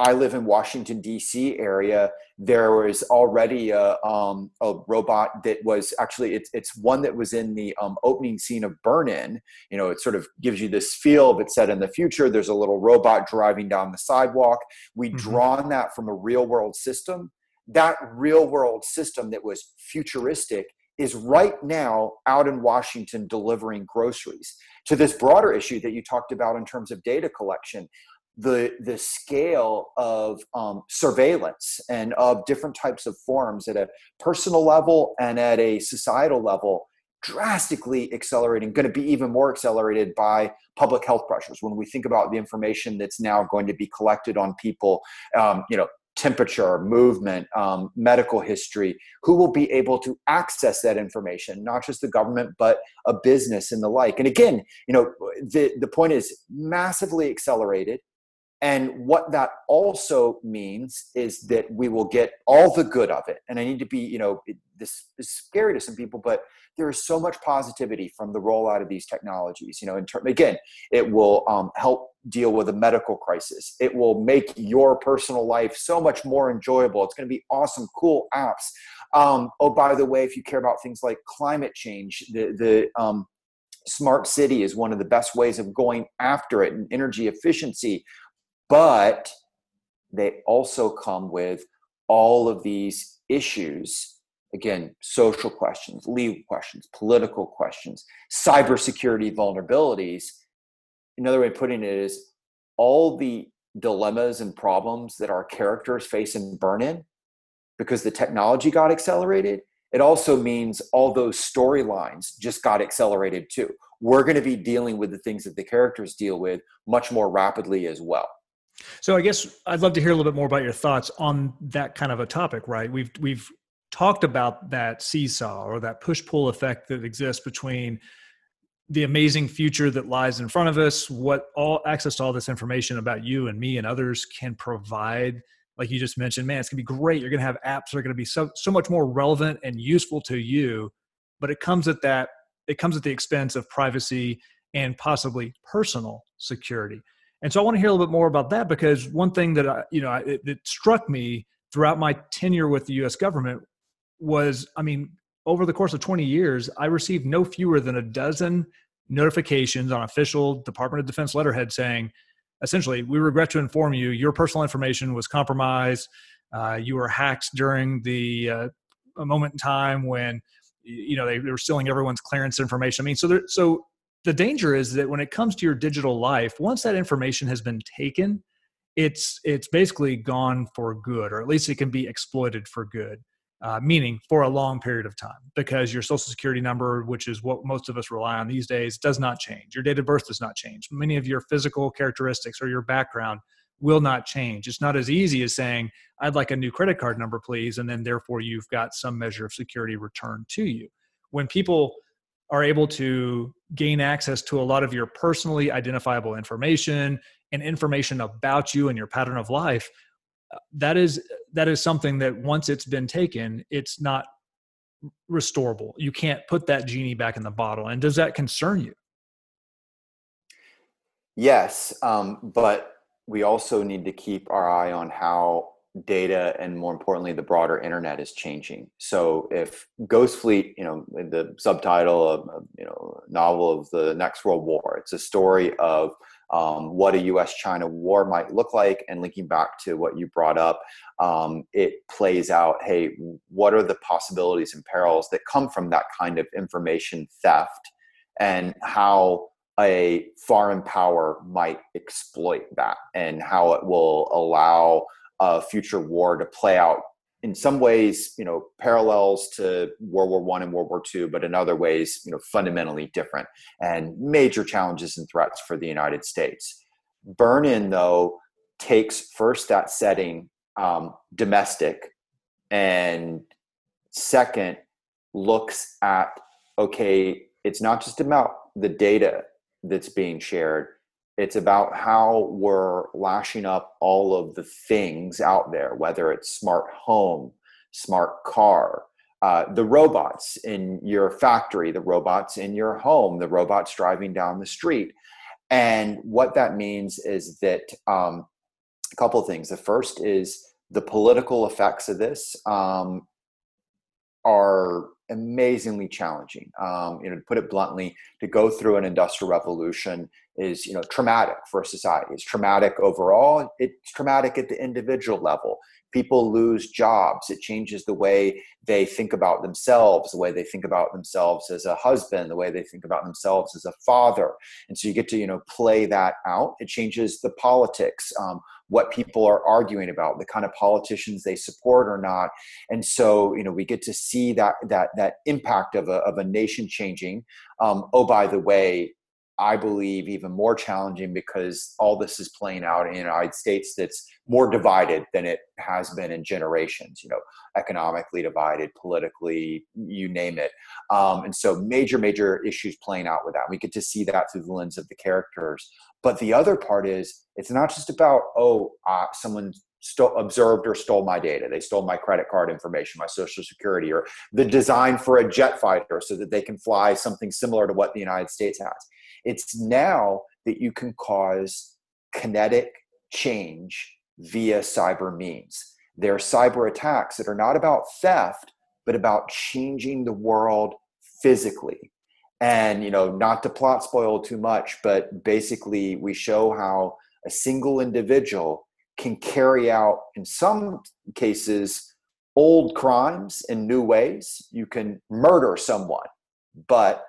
i live in washington d.c area there was already a, um, a robot that was actually it's, it's one that was in the um, opening scene of burn in you know it sort of gives you this feel of it's set in the future there's a little robot driving down the sidewalk we mm-hmm. drawn that from a real world system that real world system that was futuristic is right now out in Washington delivering groceries. To this broader issue that you talked about in terms of data collection, the the scale of um, surveillance and of different types of forms at a personal level and at a societal level drastically accelerating going to be even more accelerated by public health pressures when we think about the information that's now going to be collected on people um, you know temperature, movement, um, medical history, who will be able to access that information, not just the government, but a business and the like. And again, you know, the, the point is massively accelerated. And what that also means is that we will get all the good of it. And I need to be, you know, this is scary to some people, but there is so much positivity from the rollout of these technologies. You know, in term, again, it will um, help deal with a medical crisis. It will make your personal life so much more enjoyable. It's going to be awesome, cool apps. Um, oh, by the way, if you care about things like climate change, the the um, smart city is one of the best ways of going after it and energy efficiency but they also come with all of these issues. Again social questions legal questions political questions cybersecurity vulnerabilities. Another way of putting it is all the dilemmas and problems that our characters face in burn-in because the technology got accelerated it also means all those storylines just got accelerated too. We're going to be dealing with the things that the characters deal with much more rapidly as well so I guess I'd love to hear a little bit more about your thoughts on that kind of a topic, right? We've we've talked about that seesaw or that push pull effect that exists between the amazing future that lies in front of us, what all access to all this information about you and me and others can provide. Like you just mentioned, man, it's gonna be great. You're gonna have apps that are gonna be so so much more relevant and useful to you, but it comes at that it comes at the expense of privacy and possibly personal security. And so I want to hear a little bit more about that because one thing that I, you know, it, it struck me throughout my tenure with the U.S. government was, I mean, over the course of 20 years, I received no fewer than a dozen notifications on official Department of Defense letterhead saying, essentially, we regret to inform you your personal information was compromised. Uh, you were hacked during the uh, moment in time when you know they, they, were stealing everyone's clearance information. I mean, so there, so the danger is that when it comes to your digital life once that information has been taken it's it's basically gone for good or at least it can be exploited for good uh, meaning for a long period of time because your social security number which is what most of us rely on these days does not change. Your date of birth does not change. Many of your physical characteristics or your background will not change. It's not as easy as saying i'd like a new credit card number please and then therefore you've got some measure of security returned to you. When people are able to gain access to a lot of your personally identifiable information and information about you and your pattern of life uh, that is that is something that once it's been taken it's not restorable. You can't put that genie back in the bottle and does that concern you? Yes um, but we also need to keep our eye on how data and more importantly the broader internet is changing. So if ghost fleet you know the subtitle of you know novel of the next world war it's a story of um, what a us-china war might look like and linking back to what you brought up um, it plays out hey what are the possibilities and perils that come from that kind of information theft and how a foreign power might exploit that and how it will allow a future war to play out in some ways, you know, parallels to World War One and World War Two, but in other ways, you know, fundamentally different and major challenges and threats for the United States. Burn In, though, takes first that setting um, domestic, and second looks at okay, it's not just about the data that's being shared, it's about how we're lashing up all of the things out there, whether it's smart home, smart car, uh, the robots in your factory, the robots in your home, the robots driving down the street. And what that means is that um, a couple of things. The first is the political effects of this um, are amazingly challenging. Um, you know, to put it bluntly, to go through an industrial revolution is you know traumatic for society. It's traumatic overall. It's traumatic at the individual level. People lose jobs. It changes the way they think about themselves, the way they think about themselves as a husband, the way they think about themselves as a father. And so you get to you know play that out. It changes the politics. Um, what people are arguing about, the kind of politicians they support or not. And so, you know, we get to see that that that impact of a of a nation changing. Um, oh, by the way, I believe, even more challenging because all this is playing out in the United States that's more divided than it has been in generations, you know, economically divided, politically, you name it. Um, and so major, major issues playing out with that. We get to see that through the lens of the characters. But the other part is it's not just about, oh, uh, someone stole, observed or stole my data. They stole my credit card information, my social security, or the design for a jet fighter so that they can fly something similar to what the United States has. It's now that you can cause kinetic change via cyber means. There are cyber attacks that are not about theft, but about changing the world physically. And, you know, not to plot spoil too much, but basically we show how a single individual can carry out, in some cases, old crimes in new ways. You can murder someone, but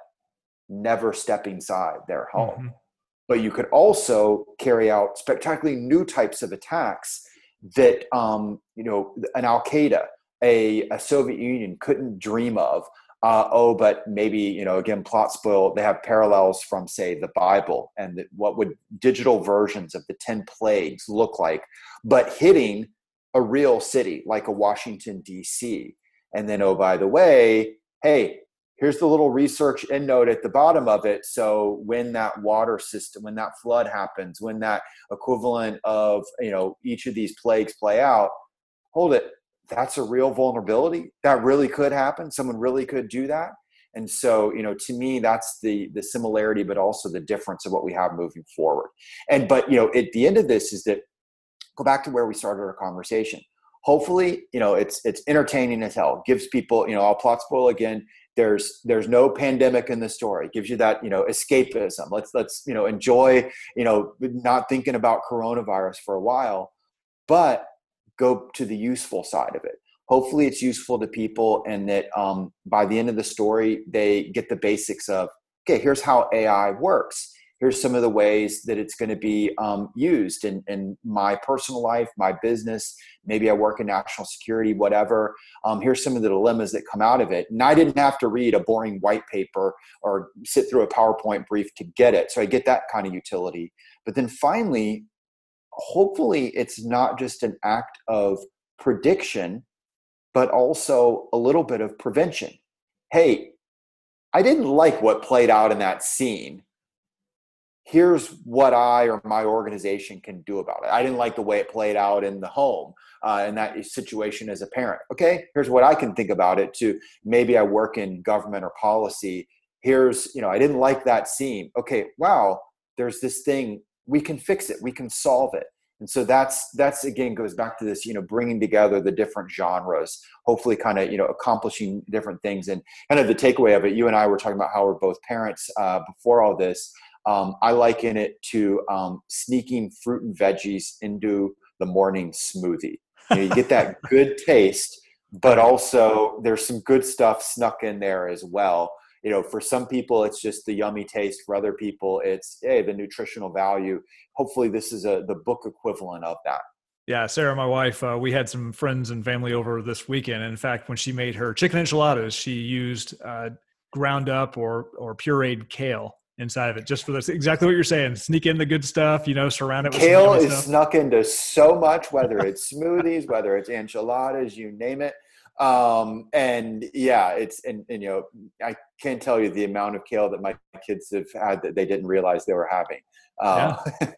never step inside their home. Mm-hmm. But you could also carry out spectacularly new types of attacks that, um, you know, an Al Qaeda, a, a Soviet Union couldn't dream of. Uh, oh, but maybe you know again plot spoil. They have parallels from say the Bible and the, what would digital versions of the ten plagues look like, but hitting a real city like a Washington D.C. And then oh by the way, hey, here's the little research end note at the bottom of it. So when that water system, when that flood happens, when that equivalent of you know each of these plagues play out, hold it. That's a real vulnerability. That really could happen. Someone really could do that. And so, you know, to me, that's the the similarity, but also the difference of what we have moving forward. And but you know, at the end of this is that go back to where we started our conversation. Hopefully, you know, it's it's entertaining as hell. Gives people, you know, I'll plot spoil again there's there's no pandemic in the story it gives you that you know escapism let's let's you know enjoy you know not thinking about coronavirus for a while but go to the useful side of it hopefully it's useful to people and that um, by the end of the story they get the basics of okay here's how ai works here's some of the ways that it's going to be um, used in, in my personal life, my business. Maybe I work in national security, whatever. Um, here's some of the dilemmas that come out of it. And I didn't have to read a boring white paper or sit through a PowerPoint brief to get it. So I get that kind of utility. But then finally, hopefully, it's not just an act of prediction, but also a little bit of prevention. Hey, I didn't like what played out in that scene here's what I or my organization can do about it. I didn't like the way it played out in the home uh, in that situation as a parent. Okay, here's what I can think about it. To maybe I work in government or policy. Here's you know I didn't like that scene. Okay, wow, there's this thing we can fix it. We can solve it. And so that's that's again goes back to this you know bringing together the different genres, hopefully kind of you know accomplishing different things. And kind of the takeaway of it, you and I were talking about how we're both parents uh, before all this. Um, I liken it to um, sneaking fruit and veggies into the morning smoothie. You, know, you get that good taste, but also there's some good stuff snuck in there as well. You know, for some people it's just the yummy taste. For other people, it's hey the nutritional value. Hopefully, this is a the book equivalent of that. Yeah, Sarah, my wife, uh, we had some friends and family over this weekend. And in fact, when she made her chicken enchiladas, she used uh, ground up or or pureed kale inside of it just for this exactly what you're saying sneak in the good stuff you know surround it with kale is stuff. snuck into so much whether it's smoothies whether it's enchiladas you name it um, and yeah it's and, and, you know i can't tell you the amount of kale that my kids have had that they didn't realize they were having yeah. Um,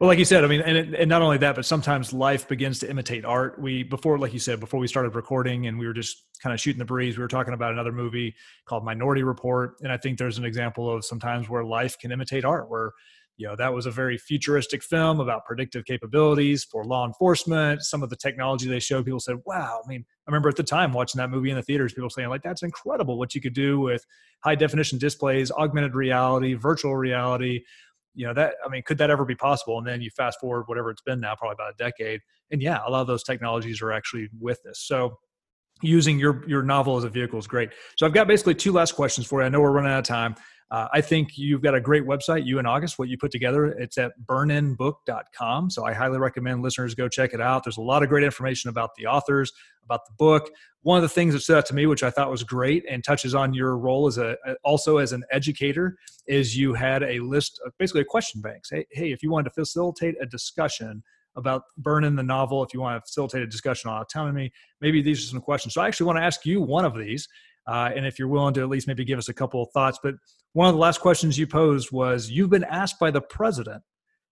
well, like you said, I mean, and, and not only that, but sometimes life begins to imitate art. We before, like you said, before we started recording, and we were just kind of shooting the breeze. We were talking about another movie called Minority Report, and I think there's an example of sometimes where life can imitate art, where you know that was a very futuristic film about predictive capabilities for law enforcement. Some of the technology they showed people said wow i mean i remember at the time watching that movie in the theaters people saying like that's incredible what you could do with high definition displays augmented reality virtual reality. You know that i mean could that ever be possible? And then you fast forward whatever it's been now probably about a decade. And yeah a lot of those technologies are actually with this. So using your your novel as a vehicle is great. So i've got basically two last questions for you. I know we're running out of time Uh, I think you've got a great website, you and August, what you put together. It's at burninbook.com. So I highly recommend listeners go check it out. There's a lot of great information about the authors, about the book. One of the things that stood out to me, which I thought was great and touches on your role as a also as an educator, is you had a list of basically a question bank. Say, hey, if you wanted to facilitate a discussion about Burn-In the novel, if you want to facilitate a discussion on autonomy, maybe these are some questions. So I actually want to ask you one of these. Uh, and if you're willing to at least maybe give us a couple of thoughts. But one of the last questions you posed was You've been asked by the president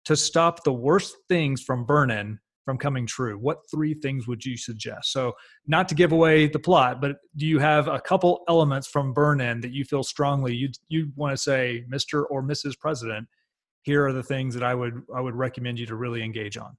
to stop the worst things from Burn-In from coming true. What three things would you suggest? So, not to give away the plot, but do you have a couple elements from burn in that you feel strongly you you want to say, Mr. or Mrs. President, here are the things that I would I would recommend you to really engage on.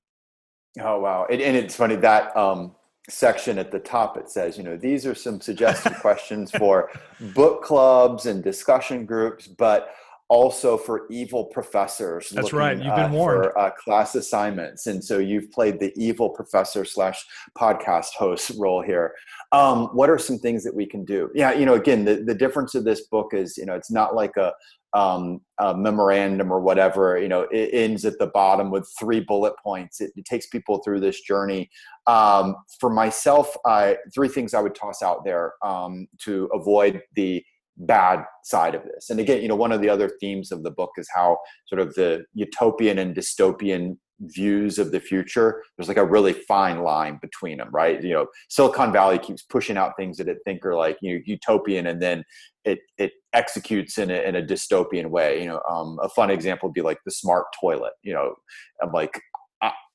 Oh wow! and it's funny that um, section at the top it says, you know, these are some suggested questions for book clubs and discussion groups, but also for evil professors. That's looking, right. You've been uh, warned. For, uh, class assignments, and so you've played the evil professor slash podcast host role here. Um, what are some things that we can do? Yeah, you know, again, the the difference of this book is, you know, it's not like a um, a memorandum or whatever, you know, it ends at the bottom with three bullet points. It, it takes people through this journey. Um, for myself, I, three things I would toss out there um, to avoid the bad side of this. And again, you know, one of the other themes of the book is how sort of the utopian and dystopian views of the future there's like a really fine line between them right? You know silicon valley keeps pushing out things that it think are like you know utopian and then it it executes in a, in a dystopian way. You know um, a fun example would be like the smart toilet you know i'm like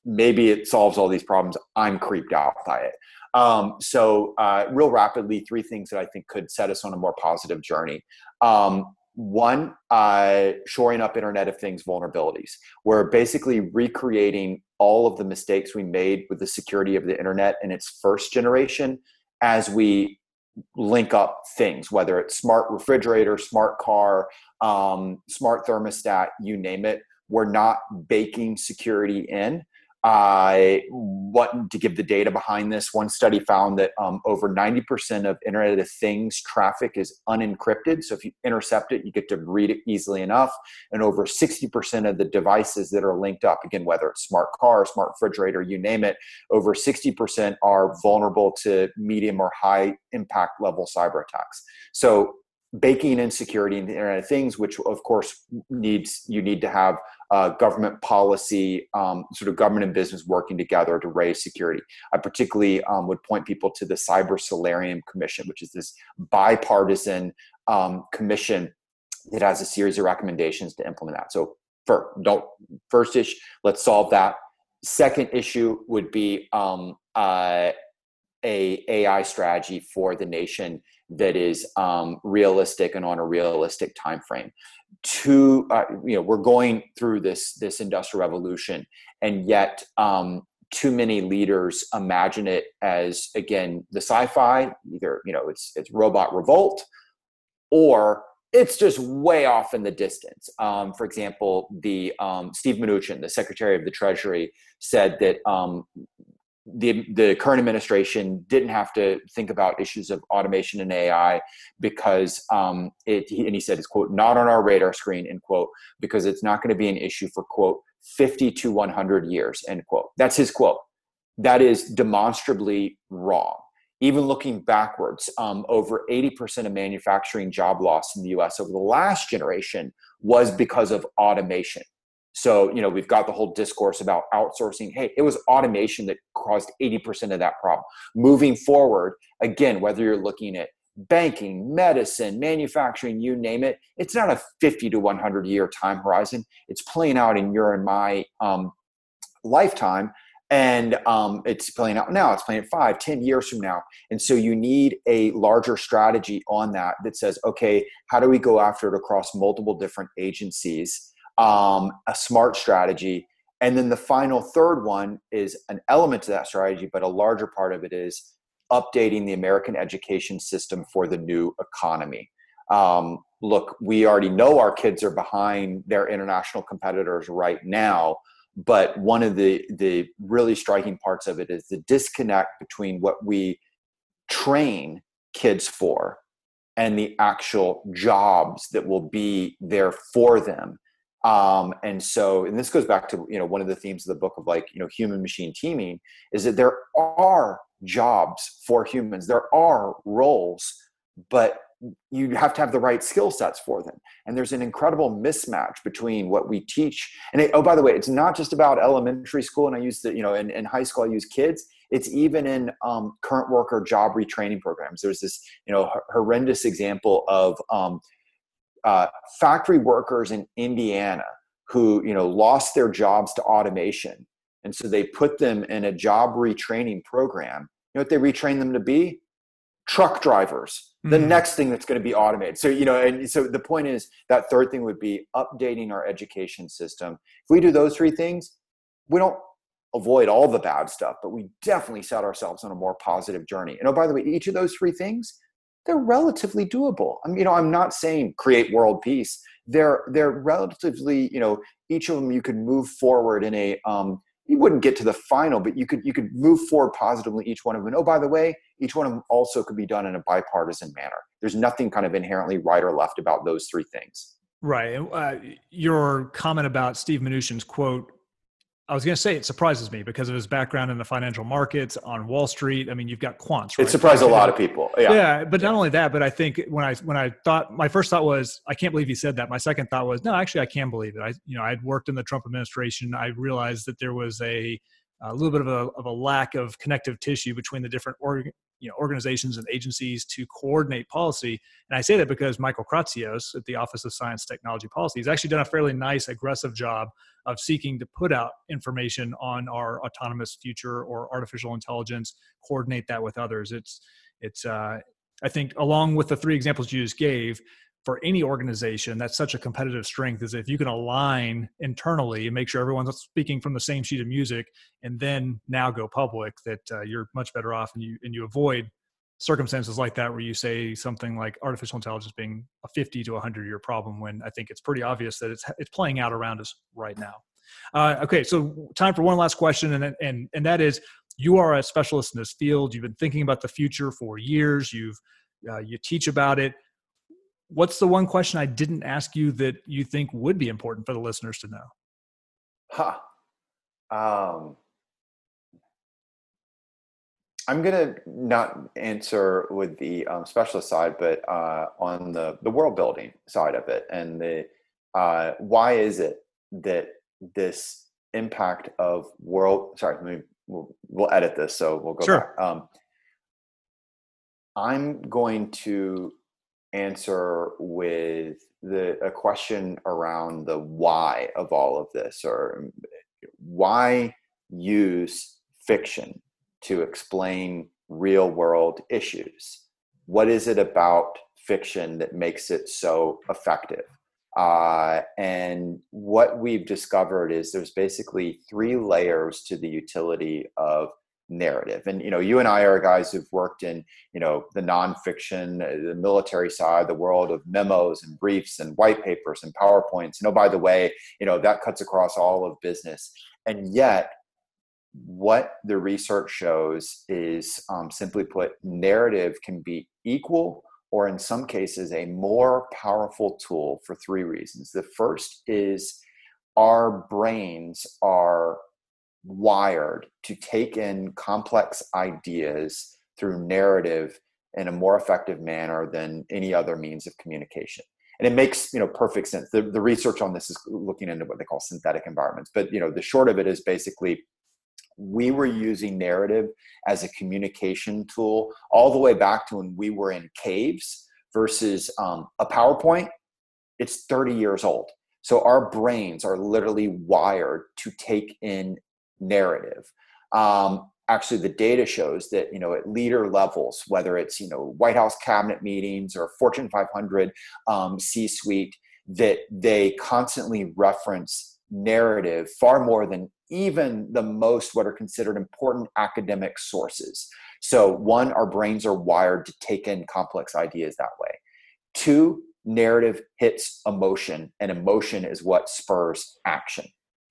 maybe it solves all these problems. I'm creeped out by it um, so uh, real rapidly three things that i think could set us on a more positive journey. Um, one uh, shoring up internet of things vulnerabilities. We're basically recreating all of the mistakes we made with the security of the internet in its first generation as we link up things whether it's smart refrigerator smart car um, smart thermostat you name it. We're not baking security in I want to give the data behind this. One study found that um, over 90% of Internet of Things traffic is unencrypted. So if you intercept it, you get to read it easily enough. And over 60% of the devices that are linked up, again, whether it's smart car, smart refrigerator, you name it, over 60% are vulnerable to medium or high impact level cyber attacks. So baking insecurity in the Internet of Things, which of course needs you need to have uh, government policy, um, sort of government and business working together to raise security. I particularly um, would point people to the Cyber Solarium Commission, which is this bipartisan um, commission that has a series of recommendations to implement that. So, for don't first issue, let's solve that. Second issue would be um, uh, a AI strategy for the nation that is um, realistic and on a realistic time frame to uh, you know we're going through this this industrial revolution and yet um, too many leaders imagine it as again the sci-fi either you know it's it's robot revolt or it's just way off in the distance. Um, for example, the um, Steve Mnuchin, the Secretary of the Treasury, said that um, the the current administration didn't have to think about issues of automation and AI because um, it and he said it's quote not on our radar screen end quote because it's not going to be an issue for quote 50 to 100 years end quote. That's his quote. That is demonstrably wrong. Even looking backwards um, over 80% of manufacturing job loss in the us over the last generation was because of automation so, you know, we've got the whole discourse about outsourcing. Hey, it was automation that caused 80% of that problem. Moving forward, again, whether you're looking at banking, medicine, manufacturing, you name it, it's not a 50 to 100 year time horizon. It's playing out in your and my um, lifetime. And um, it's playing out now, it's playing five, ten years from now. And so you need a larger strategy on that that says, okay, how do we go after it across multiple different agencies? Um, a smart strategy. And then the final third one is an element to that strategy, but a larger part of it is updating the American education system for the new economy. Um, look, we already know our kids are behind their international competitors right now, but one of the the really striking parts of it is the disconnect between what we train kids for and the actual jobs that will be there for them um, and so and this goes back to you know one of the themes of the book of like you know human machine teaming is that there are jobs for humans there are roles but you have to have the right skill sets for them. And there's an incredible mismatch between what we teach. And it, oh by the way it's not just about elementary school and i use the you know in, in high school i use kids. It's even in um, current worker job retraining programs. There's this you know horrendous example of um, uh, factory workers in indiana who you know lost their jobs to automation. And so they put them in a job retraining program. You know what they retrain them to be? Truck drivers the mm-hmm. next thing that's going to be automated. So you know and so the point is that third thing would be updating our education system. If we do those three things we don't avoid all the bad stuff but we definitely set ourselves on a more positive journey. And oh by the way each of those three things they're relatively doable i mean you know i'm not saying create world peace they're they're relatively you know each of them you could move forward in a um, you wouldn't get to the final, but you could you could move forward positively each one of them. Oh, by the way, each one of them also could be done in a bipartisan manner. There's nothing kind of inherently right or left about those three things. Right. Uh, your comment about Steve Mnuchin's quote I was going to say it surprises me because of his background in the financial markets on Wall Street. I mean, you've got quants. Right? It surprised a lot of people. Yeah. Yeah, but not only that, but I think when I when I thought my first thought was I can't believe he said that. My second thought was no, actually I can believe it. I you know I'd worked in the Trump administration. I realized that there was a a little bit of a, of a lack of connective tissue between the different org, you know, organizations and agencies to coordinate policy. And I say that because Michael Kratsios at the Office of Science Technology Policy has actually done a fairly nice, aggressive job of seeking to put out information on our autonomous future or artificial intelligence, coordinate that with others. It's, it's, uh, I think, along with the three examples you just gave, for any organization that's such a competitive strength is if you can align internally and make sure everyone's speaking from the same sheet of music and then now go public that uh, you're much better off and you and you avoid circumstances like that where you say something like artificial intelligence being a 50 to 100 year problem when i think it's pretty obvious that it's it's playing out around us right now uh, okay so time for one last question and and and that is you are a specialist in this field you've been thinking about the future for years you've uh, you teach about it what's the one question I didn't ask you that you think would be important for the listeners to know? Huh. Um, I'm gonna not answer with the um, specialist side, but uh, on the the world building side of it, and the uh, why is it that this impact of world? Sorry, let me we'll, we'll edit this, so we'll go sure. back. Um, I'm going to answer with the a question around the why of all of this or why use fiction to explain real world issues what is it about fiction that makes it so effective uh, and what we've discovered is there's basically three layers to the utility of narrative. And you know, you and I are guys who've worked in you know the nonfiction, uh, the military side, the world of memos and briefs and white papers and powerpoints. And oh, by the way, you know that cuts across all of business. And yet, what the research shows is, um, simply put, narrative can be equal or in some cases a more powerful tool for three reasons. The first is our brains are wired to take in complex ideas through narrative in a more effective manner than any other means of communication. And it makes you know perfect sense. The, the research on this is looking into what they call synthetic environments. But you know the short of it is basically we were using narrative as a communication tool all the way back to when we were in caves versus um, a powerpoint it's 30 years old so our brains are literally wired to take in narrative. Um, actually, the data shows that you know at leader levels, whether it's you know White House cabinet meetings or Fortune 500 um, C-suite, that they constantly reference narrative far more than even the most what are considered important academic sources. So, one, our brains are wired to take in complex ideas that way. Two, narrative hits emotion, and emotion is what spurs action.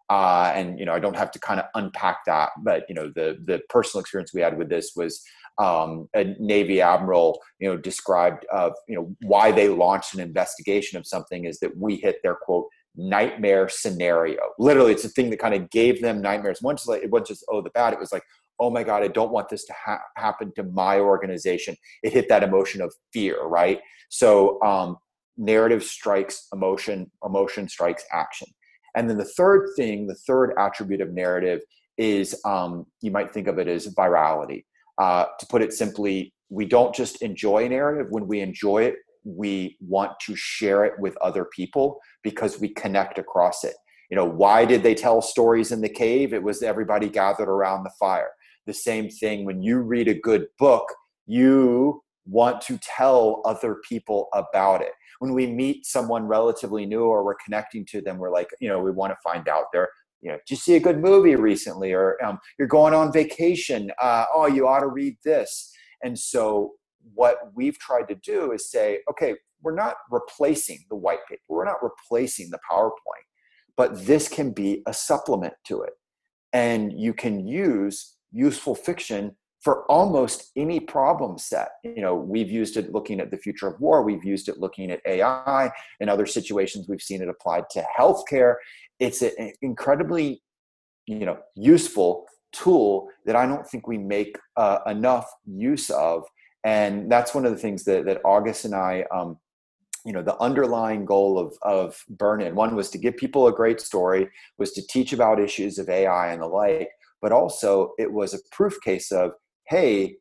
Uh, and you know, I don't have to kind of unpack that, but you know, the the personal experience we had with this was um, a Navy admiral, you know, described of you know why they launched an investigation of something is that we hit their quote nightmare scenario. Literally, it's a thing that kind of gave them nightmares. Once like it wasn't just oh the bad, it was like oh my god, I don't want this to ha- happen to my organization. It hit that emotion of fear, right? So um, narrative strikes emotion, emotion strikes action. And then the third thing, the third attribute of narrative is um, you might think of it as virality. Uh, to put it simply, we don't just enjoy a narrative. When we enjoy it, we want to share it with other people because we connect across it. You know, why did they tell stories in the cave? It was everybody gathered around the fire. The same thing when you read a good book, you want to tell other people about it. When we meet someone relatively new or we're connecting to them, we're like, you know, we want to find out their you know, did you see a good movie recently? Or um, you're going on vacation. Uh, oh, you ought to read this. And so, what we've tried to do is say, okay, we're not replacing the white paper, we're not replacing the PowerPoint, but this can be a supplement to it. And you can use useful fiction for almost any problem set. You know, we've used it looking at the future of war, we've used it looking at AI, in other situations, we've seen it applied to healthcare it's an incredibly you know useful tool that i don't think we make uh, enough use of and that's one of the things that, that august and i um, you know the underlying goal of of Burn-In one was to give people a great story was to teach about issues of ai and the like but also it was a proof case of hey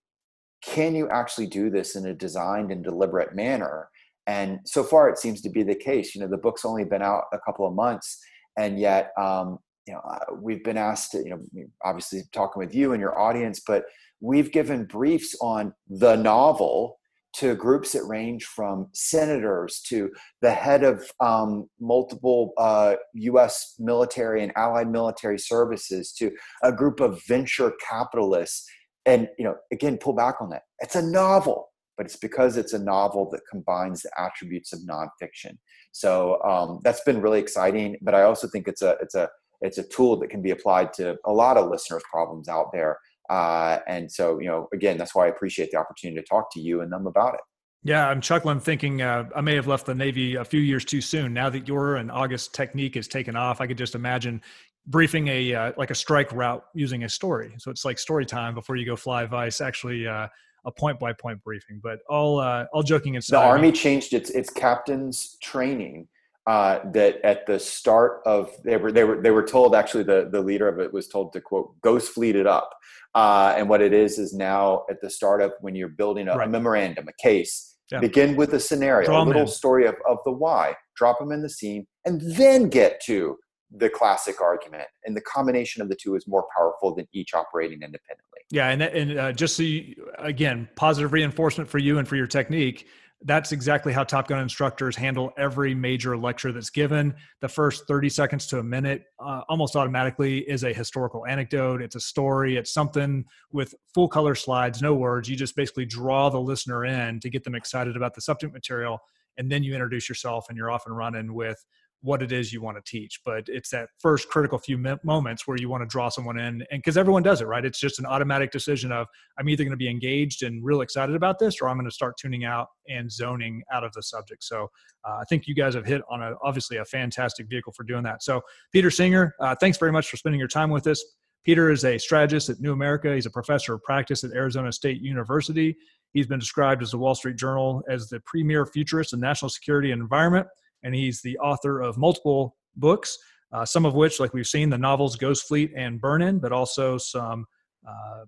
can you actually do this in a designed and deliberate manner? And so far it seems to be the case. You know the book's only been out a couple of months and yet um, you know uh, we've been asked to you know obviously talking with you and your audience but we've given briefs on the novel to groups that range from senators to the head of um, multiple uh, U.S. military and allied military services to a group of venture capitalists. And you know, again, pull back on that. It's a novel, but it's because it's a novel that combines the attributes of nonfiction. So um, that's been really exciting. But I also think it's a it's a it's a tool that can be applied to a lot of listeners' problems out there. Uh, and so, you know, again, that's why I appreciate the opportunity to talk to you and them about it. Yeah, I'm chuckling, thinking uh, I may have left the Navy a few years too soon. Now that your and August technique is taken off, I could just imagine briefing a uh, like a strike route using a story. So it's like story time before you go fly vice. Actually, uh, a point by point briefing. But all uh, all joking aside, the Army changed its its captain's training. Uh, that at the start of they were they were they were told actually the the leader of it was told to quote ghost fleet it up. Uh, and what it is is now at the start of when you're building a, right. a memorandum a case yeah. begin with a scenario Draw a little story of, of the why. Drop them in the scene and then get to the classic argument. And the combination of the two is more powerful than each operating independently. Yeah and, and uh, just so you, again positive reinforcement for you and for your technique that's exactly how top gun instructors handle every major lecture that's given. The first 30 seconds to a minute uh, almost automatically is a historical anecdote. It's a story. It's something with full color slides no words. You just basically draw the listener in to get them excited about the subject material and then you introduce yourself and you're off and running with what it is you want to teach but it's that first critical few moments where you want to draw someone in and because everyone does it right? It's just an automatic decision of i'm either going to be engaged and real excited about this or i'm going to start tuning out and zoning out of the subject. So uh, i think you guys have hit on a obviously a fantastic vehicle for doing that. So peter singer uh, thanks very much for spending your time with us. Peter is a strategist at new america. He's a professor of practice at arizona state university. He's been described as the wall street journal as the premier futurist in national security and environment and he's the author of multiple books, uh, some of which, like we've seen, the novels Ghost Fleet and Burn-In, but also some uh,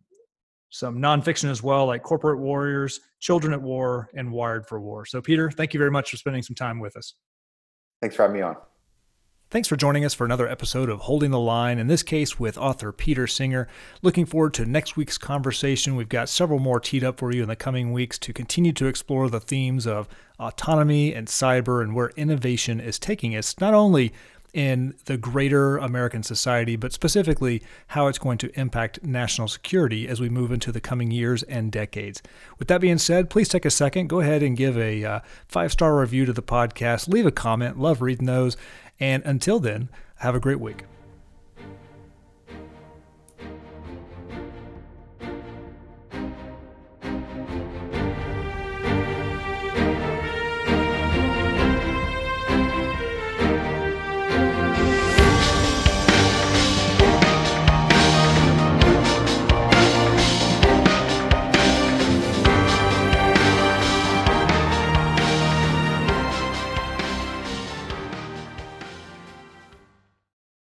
some nonfiction as well, like Corporate Warriors, Children at War, and Wired for War. So, Peter, thank you very much for spending some time with us. Thanks for having me on. Thanks for joining us for another episode of Holding the Line, in this case with author Peter Singer. Looking forward to next week's conversation. We've got several more teed up for you in the coming weeks to continue to explore the themes of autonomy and cyber and where innovation is taking us, not only in the greater American society, but specifically how it's going to impact national security as we move into the coming years and decades. With that being said, please take a second, go ahead and give a uh, five star review to the podcast, leave a comment, love reading those. And until then, have a great week.